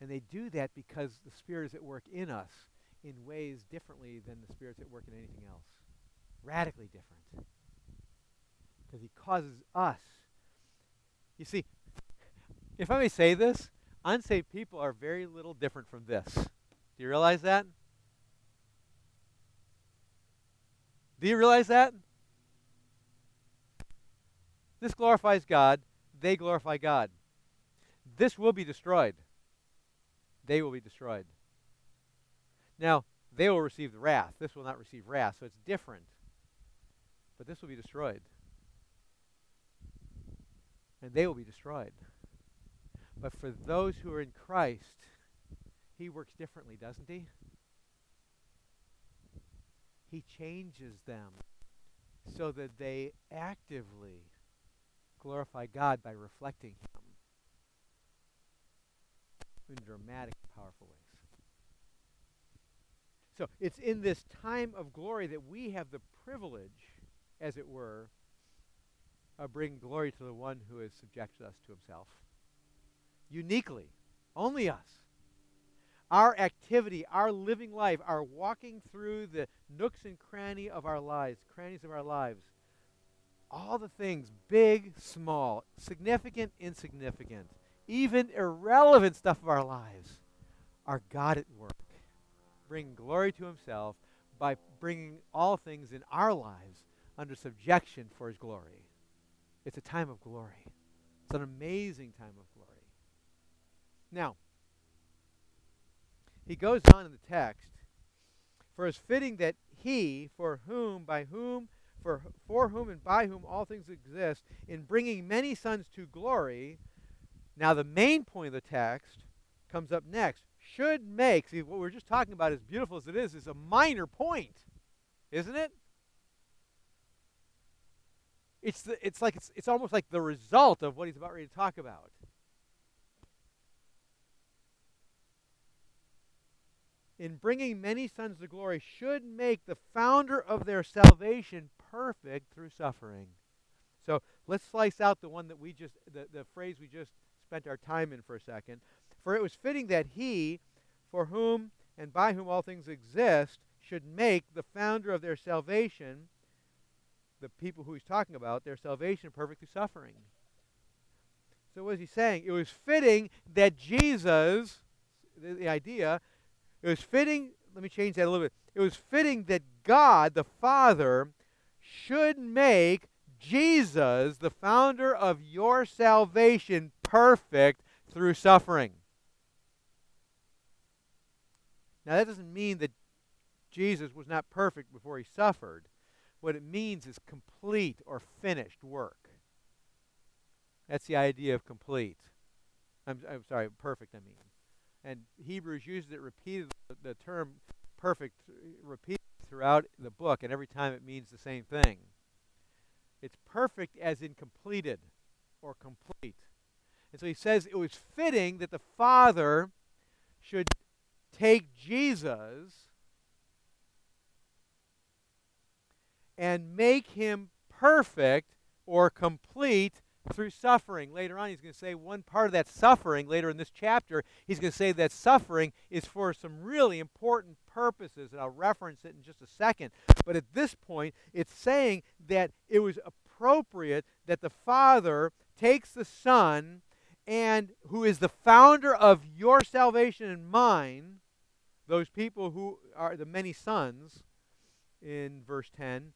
And they do that because the Spirit is at work in us in ways differently than the Spirit's at work in anything else. Radically different. Because He causes us. You see, if I may say this, unsaved people are very little different from this. Do you realize that? Do you realize that? This glorifies God. They glorify God. This will be destroyed. They will be destroyed. Now, they will receive the wrath. This will not receive wrath, so it's different. But this will be destroyed. And they will be destroyed. But for those who are in Christ, he works differently, doesn't he? He changes them so that they actively glorify God by reflecting Him in dramatic, powerful ways. So it's in this time of glory that we have the privilege, as it were, of bringing glory to the one who has subjected us to himself. Uniquely. Only us. Our activity, our living life, our walking through the nooks and cranny of our lives, crannies of our lives, all the things, big, small, significant, insignificant, even irrelevant stuff of our lives, are God at work, bringing glory to himself by bringing all things in our lives under subjection for his glory. It's a time of glory. It's an amazing time of glory. Now, he goes on in the text, for it's fitting that he, for whom, by whom, for, for whom and by whom all things exist, in bringing many sons to glory. Now, the main point of the text comes up next. Should make, see, what we're just talking about, as beautiful as it is, is a minor point, isn't it? It's, the, it's like it's, it's almost like the result of what he's about ready to talk about. in bringing many sons to glory should make the founder of their salvation perfect through suffering. So let's slice out the one that we just, the, the phrase we just spent our time in for a second. For it was fitting that he, for whom and by whom all things exist, should make the founder of their salvation, the people who he's talking about, their salvation perfect through suffering. So what is he saying? It was fitting that Jesus, the, the idea, it was fitting, let me change that a little bit. It was fitting that God, the Father, should make Jesus, the founder of your salvation, perfect through suffering. Now, that doesn't mean that Jesus was not perfect before he suffered. What it means is complete or finished work. That's the idea of complete. I'm, I'm sorry, perfect, I mean and Hebrews uses it repeatedly, the term perfect uh, repeated throughout the book, and every time it means the same thing. It's perfect as in completed or complete. And so he says it was fitting that the Father should take Jesus and make him perfect or complete through suffering. Later on, he's going to say one part of that suffering, later in this chapter, he's going to say that suffering is for some really important purposes, and I'll reference it in just a second. But at this point, it's saying that it was appropriate that the Father takes the Son, and who is the founder of your salvation and mine, those people who are the many sons in verse 10,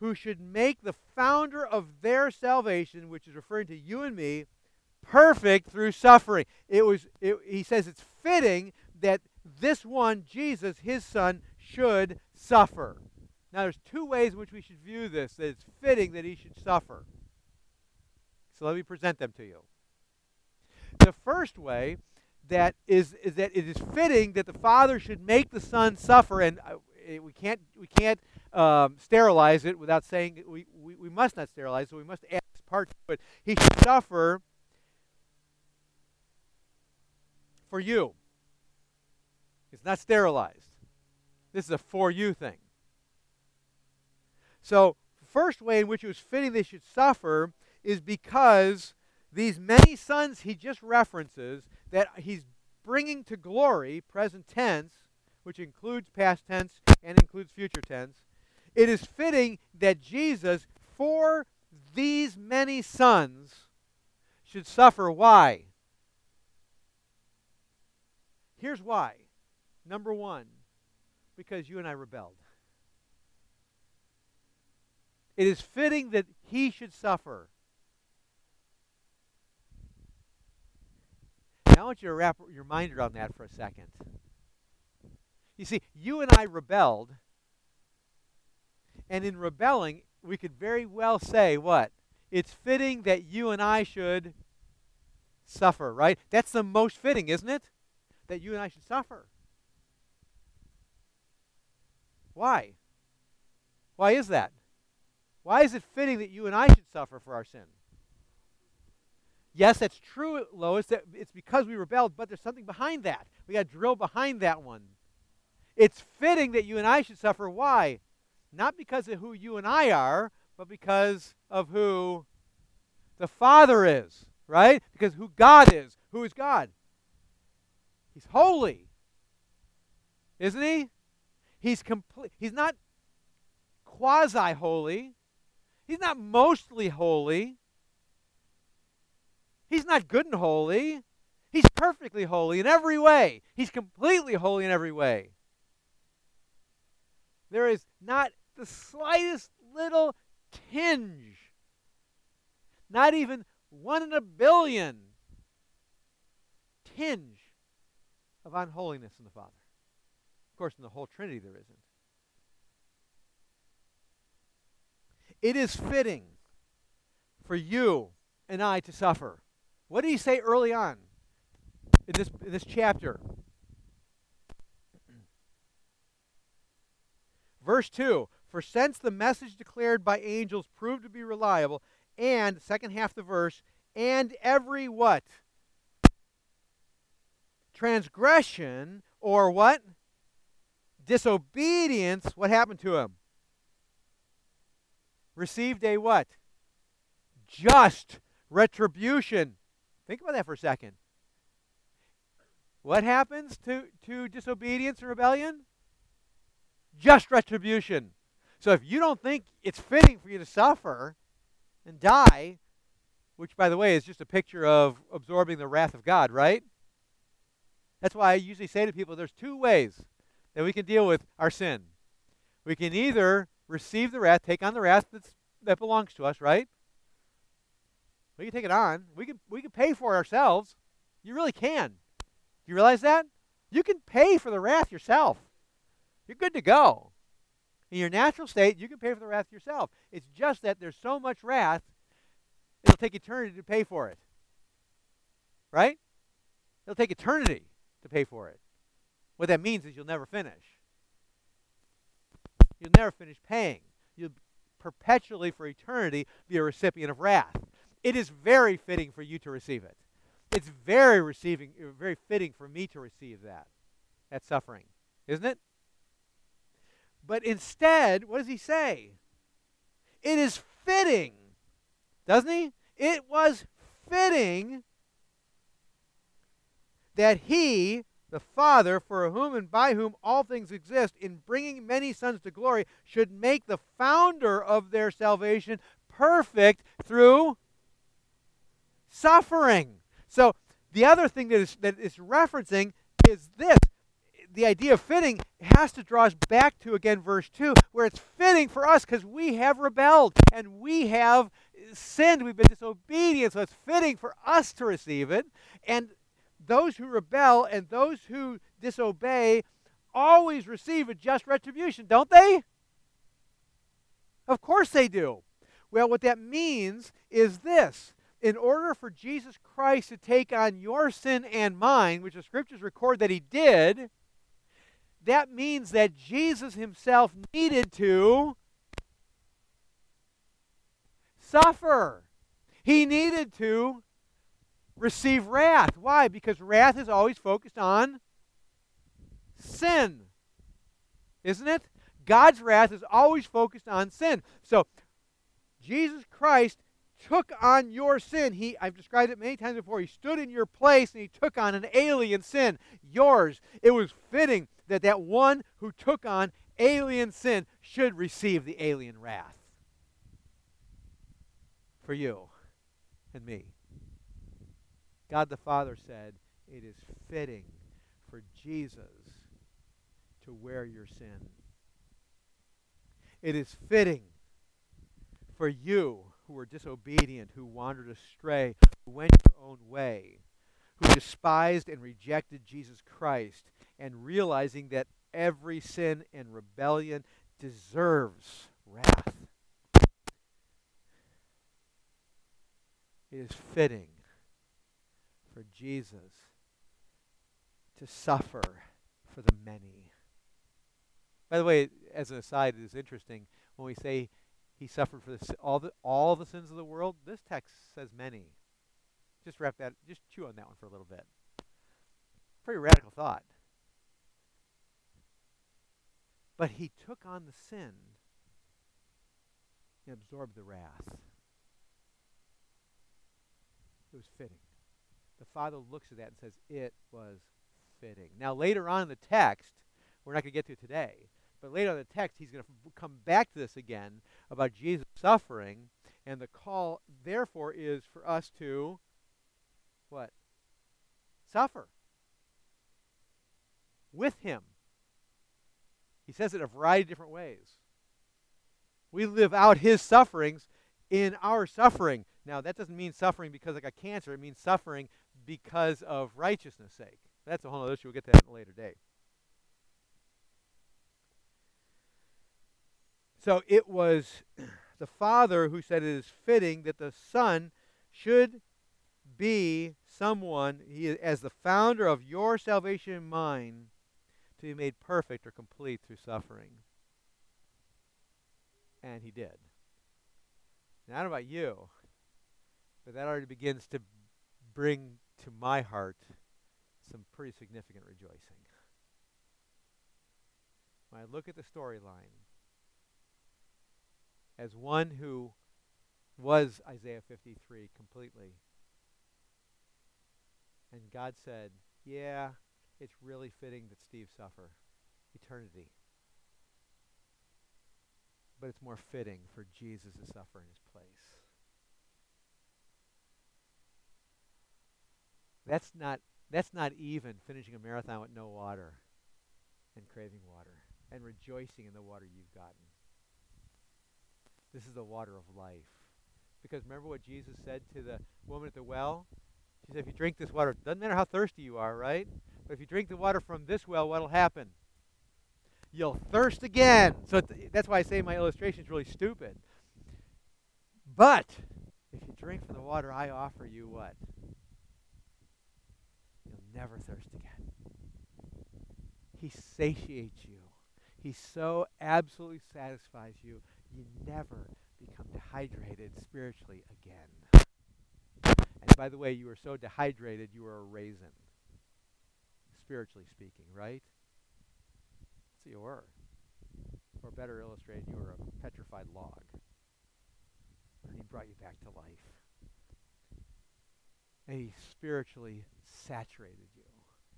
who should make the founder of their salvation, which is referring to you and me, perfect through suffering. It was it, he says it's fitting that this one, Jesus, his son, should suffer. Now there's two ways in which we should view this that it's fitting that he should suffer. So let me present them to you. The first way that is, is that it is fitting that the father should make the son suffer and uh, we can't we can't um, sterilize it without saying we, we, we must not sterilize, so we must add this part to it. He should suffer for you. It's not sterilized. This is a for you thing. So, first way in which it was fitting they should suffer is because these many sons he just references that he's bringing to glory, present tense, which includes past tense and includes future tense, it is fitting that Jesus, for these many sons, should suffer. Why? Here's why. Number one, because you and I rebelled. It is fitting that he should suffer. Now I want you to wrap your mind around that for a second. You see, you and I rebelled, and in rebelling, we could very well say what? It's fitting that you and I should suffer, right? That's the most fitting, isn't it? That you and I should suffer. Why? Why is that? Why is it fitting that you and I should suffer for our sin? Yes, that's true, Lois. That it's because we rebelled, but there's something behind that. We got to drill behind that one. It's fitting that you and I should suffer. Why? Not because of who you and I are, but because of who the Father is, right? Because who God is. Who is God? He's holy. Isn't he? He's complete. He's not quasi holy. He's not mostly holy. He's not good and holy. He's perfectly holy in every way. He's completely holy in every way. There is not the slightest little tinge, not even one in a billion tinge of unholiness in the Father. Of course, in the whole Trinity, there isn't. It is fitting for you and I to suffer. What did he say early on in this, in this chapter? Verse 2 For since the message declared by angels proved to be reliable, and, second half the verse, and every what? Transgression or what? Disobedience, what happened to him? Received a what? Just retribution. Think about that for a second. What happens to, to disobedience and rebellion? Just retribution. So if you don't think it's fitting for you to suffer and die, which, by the way, is just a picture of absorbing the wrath of God, right? That's why I usually say to people there's two ways that we can deal with our sin. We can either receive the wrath, take on the wrath that belongs to us, right? We can take it on. We can we can pay for ourselves. You really can. Do you realize that? You can pay for the wrath yourself. You're good to go. In your natural state, you can pay for the wrath yourself. It's just that there's so much wrath, it'll take eternity to pay for it. Right? It'll take eternity to pay for it. What that means is you'll never finish. You'll never finish paying. You'll perpetually, for eternity, be a recipient of wrath it is very fitting for you to receive it. It's very receiving, uh, very fitting for me to receive that, that suffering, isn't it? But instead, what does he say? It is fitting, doesn't he? It was fitting that he, the Father, for whom and by whom all things exist, in bringing many sons to glory, should make the founder of their salvation perfect through suffering. So the other thing that is that is referencing is this. The idea of fitting has to draw us back to again verse 2 where it's fitting for us because we have rebelled and we have sinned, we've been disobedient, so it's fitting for us to receive it. And those who rebel and those who disobey always receive a just retribution, don't they? Of course they do. Well, what that means is this in order for Jesus Christ to take on your sin and mine, which the scriptures record that he did, that means that Jesus himself needed to suffer. He needed to receive wrath. Why? Because wrath is always focused on sin. Isn't it? God's wrath is always focused on sin. So, Jesus Christ took on your sin. He I've described it many times before. He stood in your place and he took on an alien sin, yours. It was fitting that that one who took on alien sin should receive the alien wrath for you and me. God the Father said, "It is fitting for Jesus to wear your sin." It is fitting For you who were disobedient, who wandered astray, who went your own way, who despised and rejected Jesus Christ, and realizing that every sin and rebellion deserves wrath. It is fitting for Jesus to suffer for the many. By the way, as an aside, it is interesting when we say he suffered for the, all the all the sins of the world. This text says many. Just wrap that. Just chew on that one for a little bit. Pretty radical thought. But he took on the sin and absorbed the wrath. It was fitting. The Father looks at that and says, It was fitting. Now, later on in the text, we're not going to get to today, but later in the text, he's going to come back to this again about Jesus suffering, and the call, therefore, is for us to what? Suffer with him. He says it a variety of different ways. We live out his sufferings in our suffering. Now, that doesn't mean suffering because I got cancer. It means suffering because of righteousness' sake. That's a whole other issue. We'll get to that in a later date. So it was the Father who said it is fitting that the Son should be someone, he, as the founder of your salvation and mine, to be made perfect or complete through suffering. And he did. Now, I don't know about you, but that already begins to bring to my heart some pretty significant rejoicing. When I look at the storyline, as one who was Isaiah 53 completely, and God said, Yeah, it's really fitting that Steve suffer eternity. But it's more fitting for Jesus to suffer in his place. That's not that's not even finishing a marathon with no water and craving water and rejoicing in the water you've gotten. This is the water of life. Because remember what Jesus said to the woman at the well? She said, if you drink this water, doesn't matter how thirsty you are, right? But if you drink the water from this well, what'll happen? You'll thirst again. So th- that's why I say my illustration is really stupid. But if you drink from the water I offer you, what? You'll never thirst again. He satiates you. He so absolutely satisfies you, you never become dehydrated spiritually again. And by the way, you are so dehydrated, you are a raisin, spiritually speaking, right? So you were. Or better illustrated, you were a petrified log. And he brought you back to life. And he spiritually saturated you.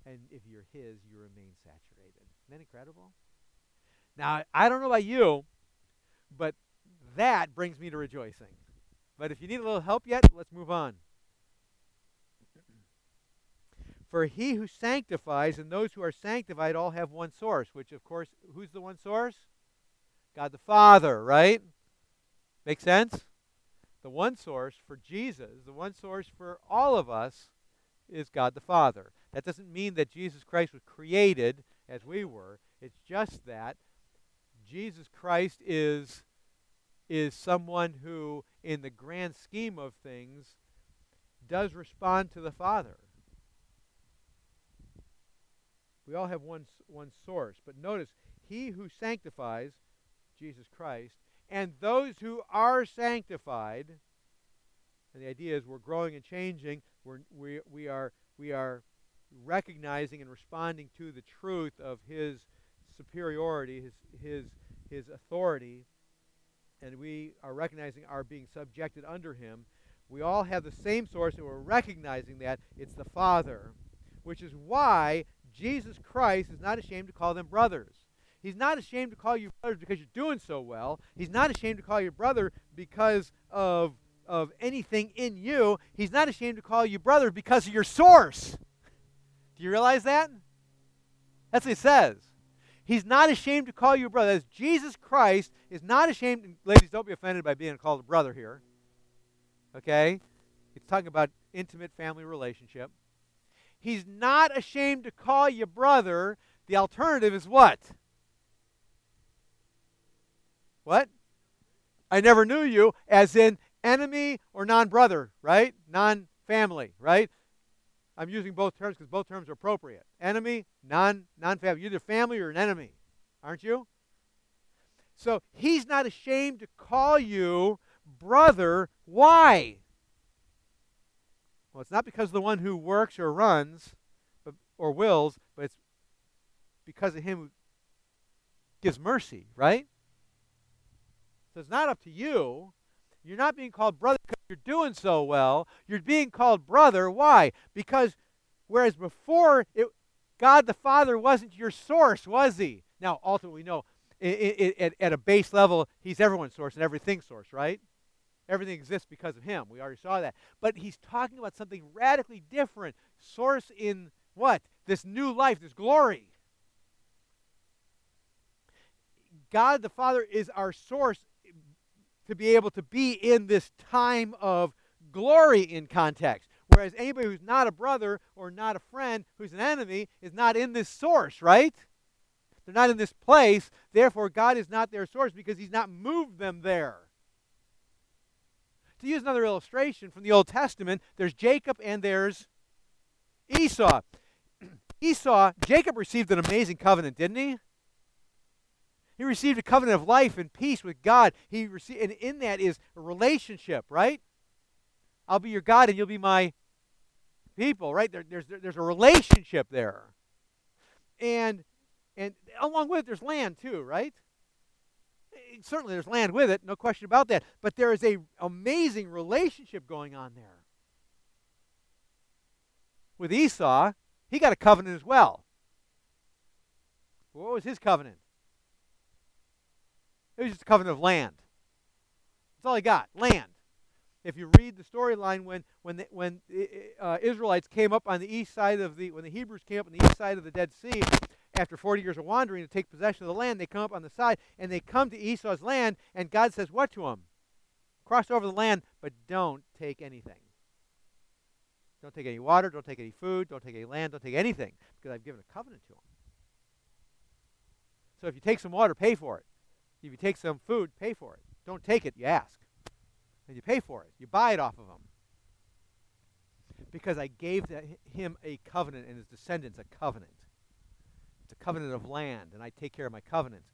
And if you're His, you remain saturated. Isn't that incredible? Now, I don't know about you, but that brings me to rejoicing. But if you need a little help yet, let's move on. For he who sanctifies and those who are sanctified all have one source, which, of course, who's the one source? God the Father, right? Make sense? The one source for Jesus, the one source for all of us, is God the Father. That doesn't mean that Jesus Christ was created as we were. It's just that Jesus Christ is is someone who in the grand scheme of things does respond to the Father. We all have one one source, but notice he who sanctifies Jesus Christ and those who are sanctified and the idea is we're growing and changing we're, we, we, are, we are recognizing and responding to the truth of his superiority, his, his, his authority, and we are recognizing our being subjected under him. We all have the same source, and we're recognizing that it's the Father, which is why Jesus Christ is not ashamed to call them brothers. He's not ashamed to call you brothers because you're doing so well. He's not ashamed to call you brother because of of anything in you, he's not ashamed to call you brother because of your source. Do you realize that? That's what he says. He's not ashamed to call you a brother. As Jesus Christ is not ashamed. Ladies, don't be offended by being called a brother here. Okay? It's talking about intimate family relationship. He's not ashamed to call you brother. The alternative is what? What? I never knew you, as in enemy or non brother, right? Non family, right? I'm using both terms because both terms are appropriate. Enemy, non non family. You're either family or an enemy, aren't you? So he's not ashamed to call you brother. Why? Well, it's not because of the one who works or runs but, or wills, but it's because of him who gives mercy, right? So it's not up to you. You're not being called brother because you're doing so well. You're being called brother. Why? Because whereas before it, God the Father wasn't your source, was he? Now, ultimately, no. It, at a base level, he's everyone's source and everything's source, right? Everything exists because of him. We already saw that. But he's talking about something radically different. Source in what? This new life, this glory. God the Father is our source to be able to be in this time of glory in context. Whereas anybody who's not a brother or not a friend, who's an enemy, is not in this source, right? They're not in this place. Therefore, God is not their source because He's not moved them there. To use another illustration from the Old Testament, there's Jacob and there's Esau. Esau, Jacob received an amazing covenant, didn't he? He received a covenant of life and peace with God. He received, and in that is a relationship, right? I'll be your God and you'll be my people, right? There, there's, there, there's a relationship there. And, and along with it, there's land too, right? Eh, certainly there's land with it, no question about that. But there is a amazing relationship going on there. With Esau, he got a covenant as well. What was his covenant? It was just a covenant of land. That's all he got, land. If you read the storyline when when the, when uh, Israelites came up on the east side of the when the Hebrews came up on the east side of the Dead Sea after 40 years of wandering to take possession of the land, they come up on the side and they come to Esau's land, and God says what to them? Cross over the land, but don't take anything. Don't take any water, don't take any food, don't take any land, don't take anything, because I've given a covenant to them. So if you take some water, pay for it. If you take some food, pay for it. Don't take it, you ask. And you pay for it. You buy it off of him. Because I gave him a covenant and his descendants a covenant. It's a covenant of land, and I take care of my covenants.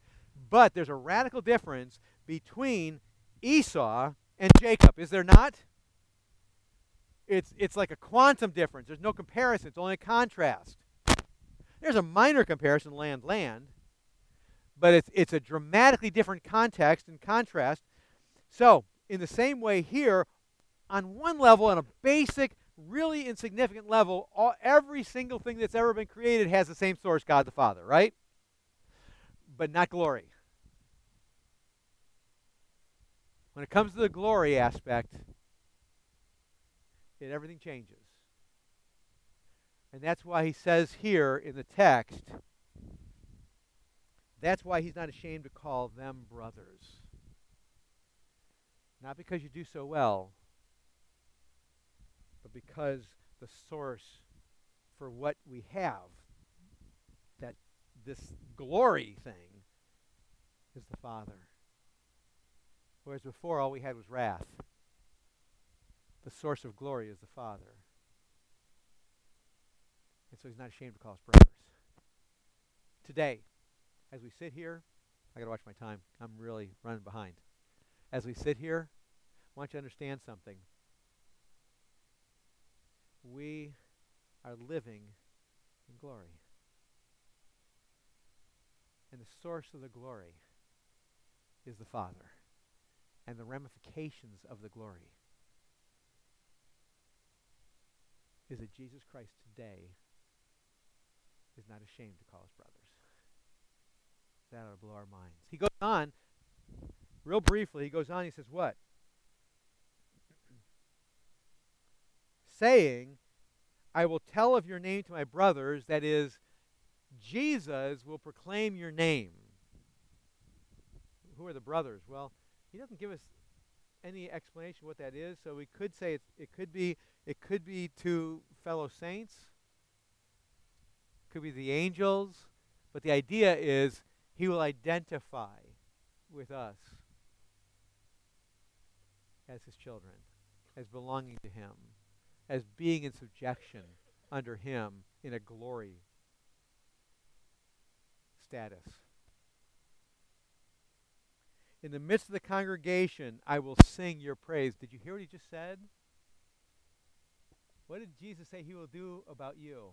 But there's a radical difference between Esau and Jacob, is there not? It's, it's like a quantum difference. There's no comparison, it's only a contrast. There's a minor comparison land land, but it's, it's a dramatically different context and contrast. So, in the same way here, on one level, on a basic, really insignificant level, all, every single thing that's ever been created has the same source, God the Father, right? But not glory. When it comes to the glory aspect, it everything changes. And that's why he says here in the text, that's why he's not ashamed to call them brothers. Not because you do so well, but because the source for what we have, that this glory thing, is the Father. Whereas before all we had was wrath. The source of glory is the Father. And so he's not ashamed to call us brothers. Today, as we sit here, I got to watch my time. I'm really running behind. As we sit here, I want you to understand something. We are living in glory. And the source of the glory is the Father and the ramifications of the glory is that Jesus Christ today is not ashamed to call us brothers. That ought to blow our minds. He goes on, real briefly, he goes on, he says, What? Saying, I will tell of your name to my brothers, that is, Jesus will proclaim your name. Who are the brothers? Well, he doesn't give us any explanation what that is, so we could say it, it could be it could be to fellow saints, could be the angels, but the idea is he will identify with us as his children, as belonging to him, as being in subjection under him in a glory status. In the midst of the congregation, I will sing your praise. Did you hear what he just said? What did Jesus say he will do about you?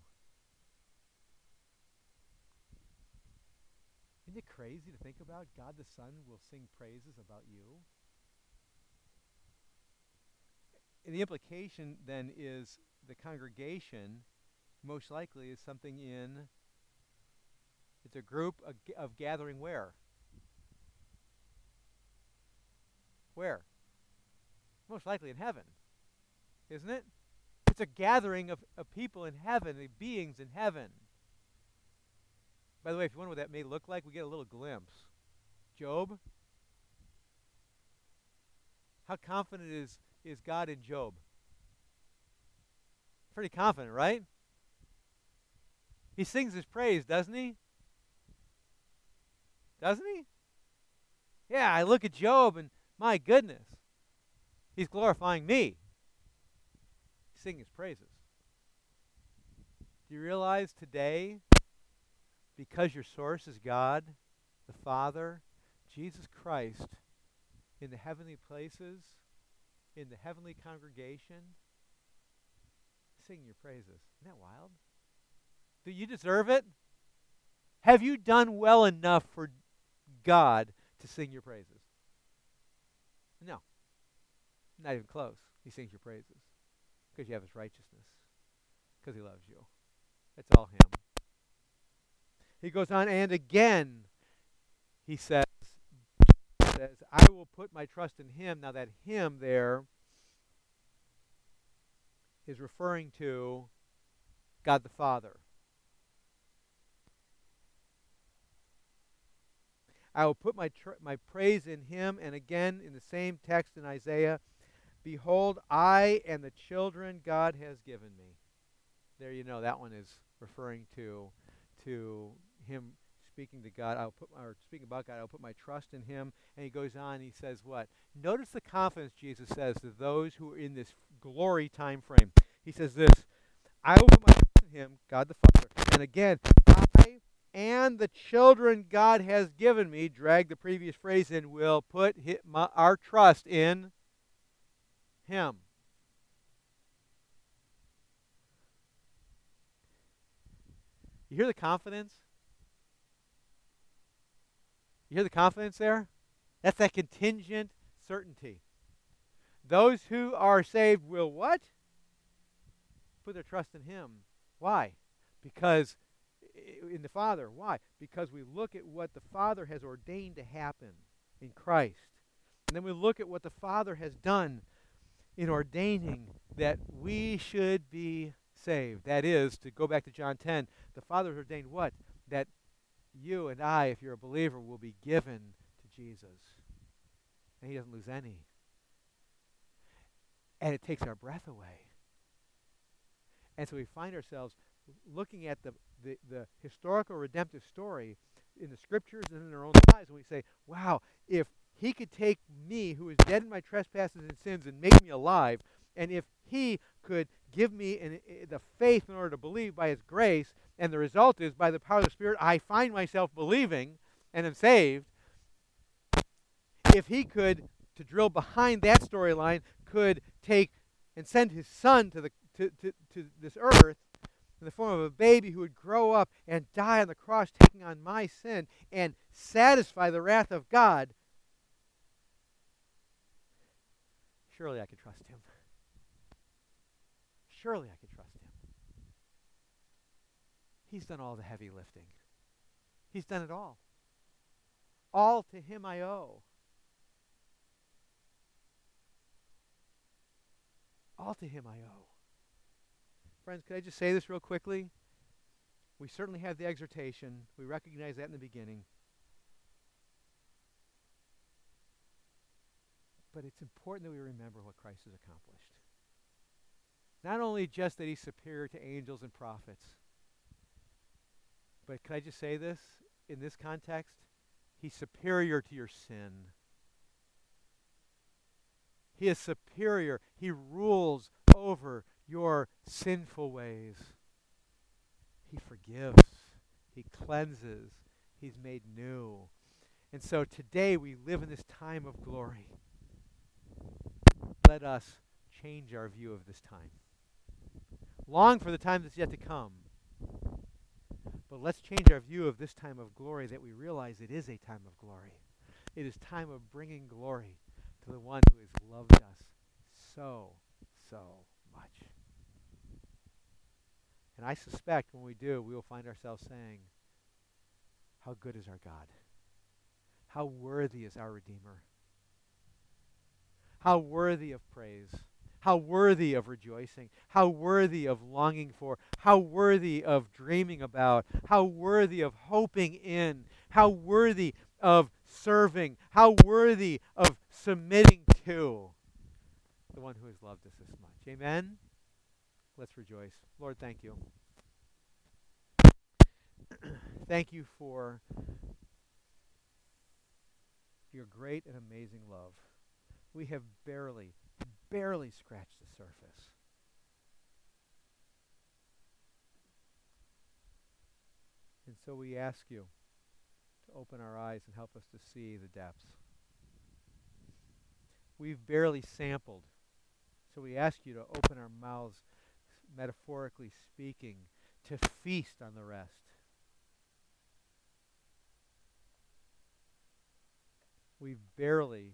Isn't it crazy to think about? God the Son will sing praises about you. And the implication then is the congregation most likely is something in it's a group of, gathering where? Where? Most likely in heaven. Isn't it? It's a gathering of, of people in heaven, of beings in heaven. By the way, if you wonder what that may look like, we get a little glimpse. Job. How confident is, is God in Job? Pretty confident, right? He sings his praise, doesn't he? Doesn't he? Yeah, I look at Job and my goodness, he's glorifying me. Sing his praises. Do you realize today, because your source is God, the Father, Jesus Christ, in the heavenly places, in the heavenly congregation, sing your praises. Isn't that wild? Do you deserve it? Have you done well enough for God to sing your praises? No. Not even close. He sings your praises because you have his righteousness, because he loves you. It's all him. He goes on, and again, he says, says, I will put my trust in him. Now that him there is referring to God the Father. I will put my, tr- my praise in him. And again, in the same text in Isaiah, Behold, I and the children God has given me. There you know, that one is referring to, to him speaking to God. I'll put, or speaking about God, I'll put my trust in him. And he goes on, he says what? Notice the confidence Jesus says to those who are in this glory time frame. He says this, I will put my trust in him, God the Father. And again, I and the children God has given me, drag the previous phrase in, will put my, our trust in Him. You hear the confidence? You hear the confidence there? That's that contingent certainty. Those who are saved will what? Put their trust in Him. Why? Because in the Father. Why? Because we look at what the Father has ordained to happen in Christ. And then we look at what the Father has done in ordaining that we should be saved. That is, to go back to John 10, the Father ordained what? That you and I, if you're a believer, will be given to Jesus. And He doesn't lose any. And it takes our breath away. And so we find ourselves looking at the, the, the historical redemptive story in the scriptures and in our own lives, and we say, wow, if he could take me who is dead in my trespasses and sins and make me alive, and if he could give me an, the faith in order to believe by his grace, and the result is by the power of the Spirit, I find myself believing and am saved. If he could, to drill behind that storyline, could take and send his son to, the, to, to, to this earth in the form of a baby who would grow up and die on the cross, taking on my sin and satisfy the wrath of God, surely I could trust him. Surely I could trust him. He's done all the heavy lifting. He's done it all. All to him I owe. All to him I owe. Friends, could I just say this real quickly? We certainly have the exhortation. We recognize that in the beginning. But it's important that we remember what Christ has accomplished. Not only just that he's superior to angels and prophets, but can I just say this in this context? He's superior to your sin. He is superior. He rules over your sinful ways. He forgives. He cleanses. He's made new. And so today we live in this time of glory. Let us change our view of this time. Long for the time that's yet to come. But let's change our view of this time of glory that we realize it is a time of glory. It is time of bringing glory to the one who has loved us so, so much. And I suspect when we do, we will find ourselves saying, How good is our God? How worthy is our Redeemer? How worthy of praise? How worthy of rejoicing? How worthy of longing for? How worthy of dreaming about? How worthy of hoping in? How worthy of serving? How worthy of submitting to the one who has loved us this much? Amen? Let's rejoice. Lord, thank you. thank you for your great and amazing love. We have barely, barely scratched the surface. And so we ask you to open our eyes and help us to see the depths. We've barely sampled. So we ask you to open our mouths, metaphorically speaking, to feast on the rest. We've barely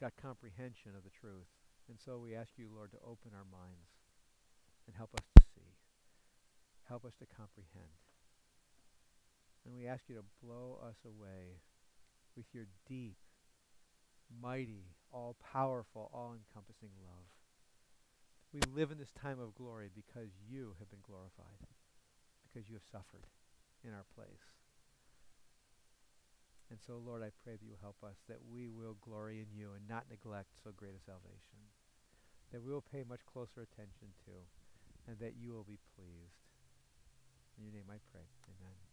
got comprehension of the truth. And so we ask you, Lord, to open our minds and help us to see. Help us to comprehend. And we ask you to blow us away with your deep, mighty, all powerful, all encompassing love. We live in this time of glory because you have been glorified, because you have suffered in our place. And so, Lord, I pray that you help us, that we will glory in you and not neglect so great a salvation, that we will pay much closer attention to, and that you will be pleased. In your name I pray. Amen.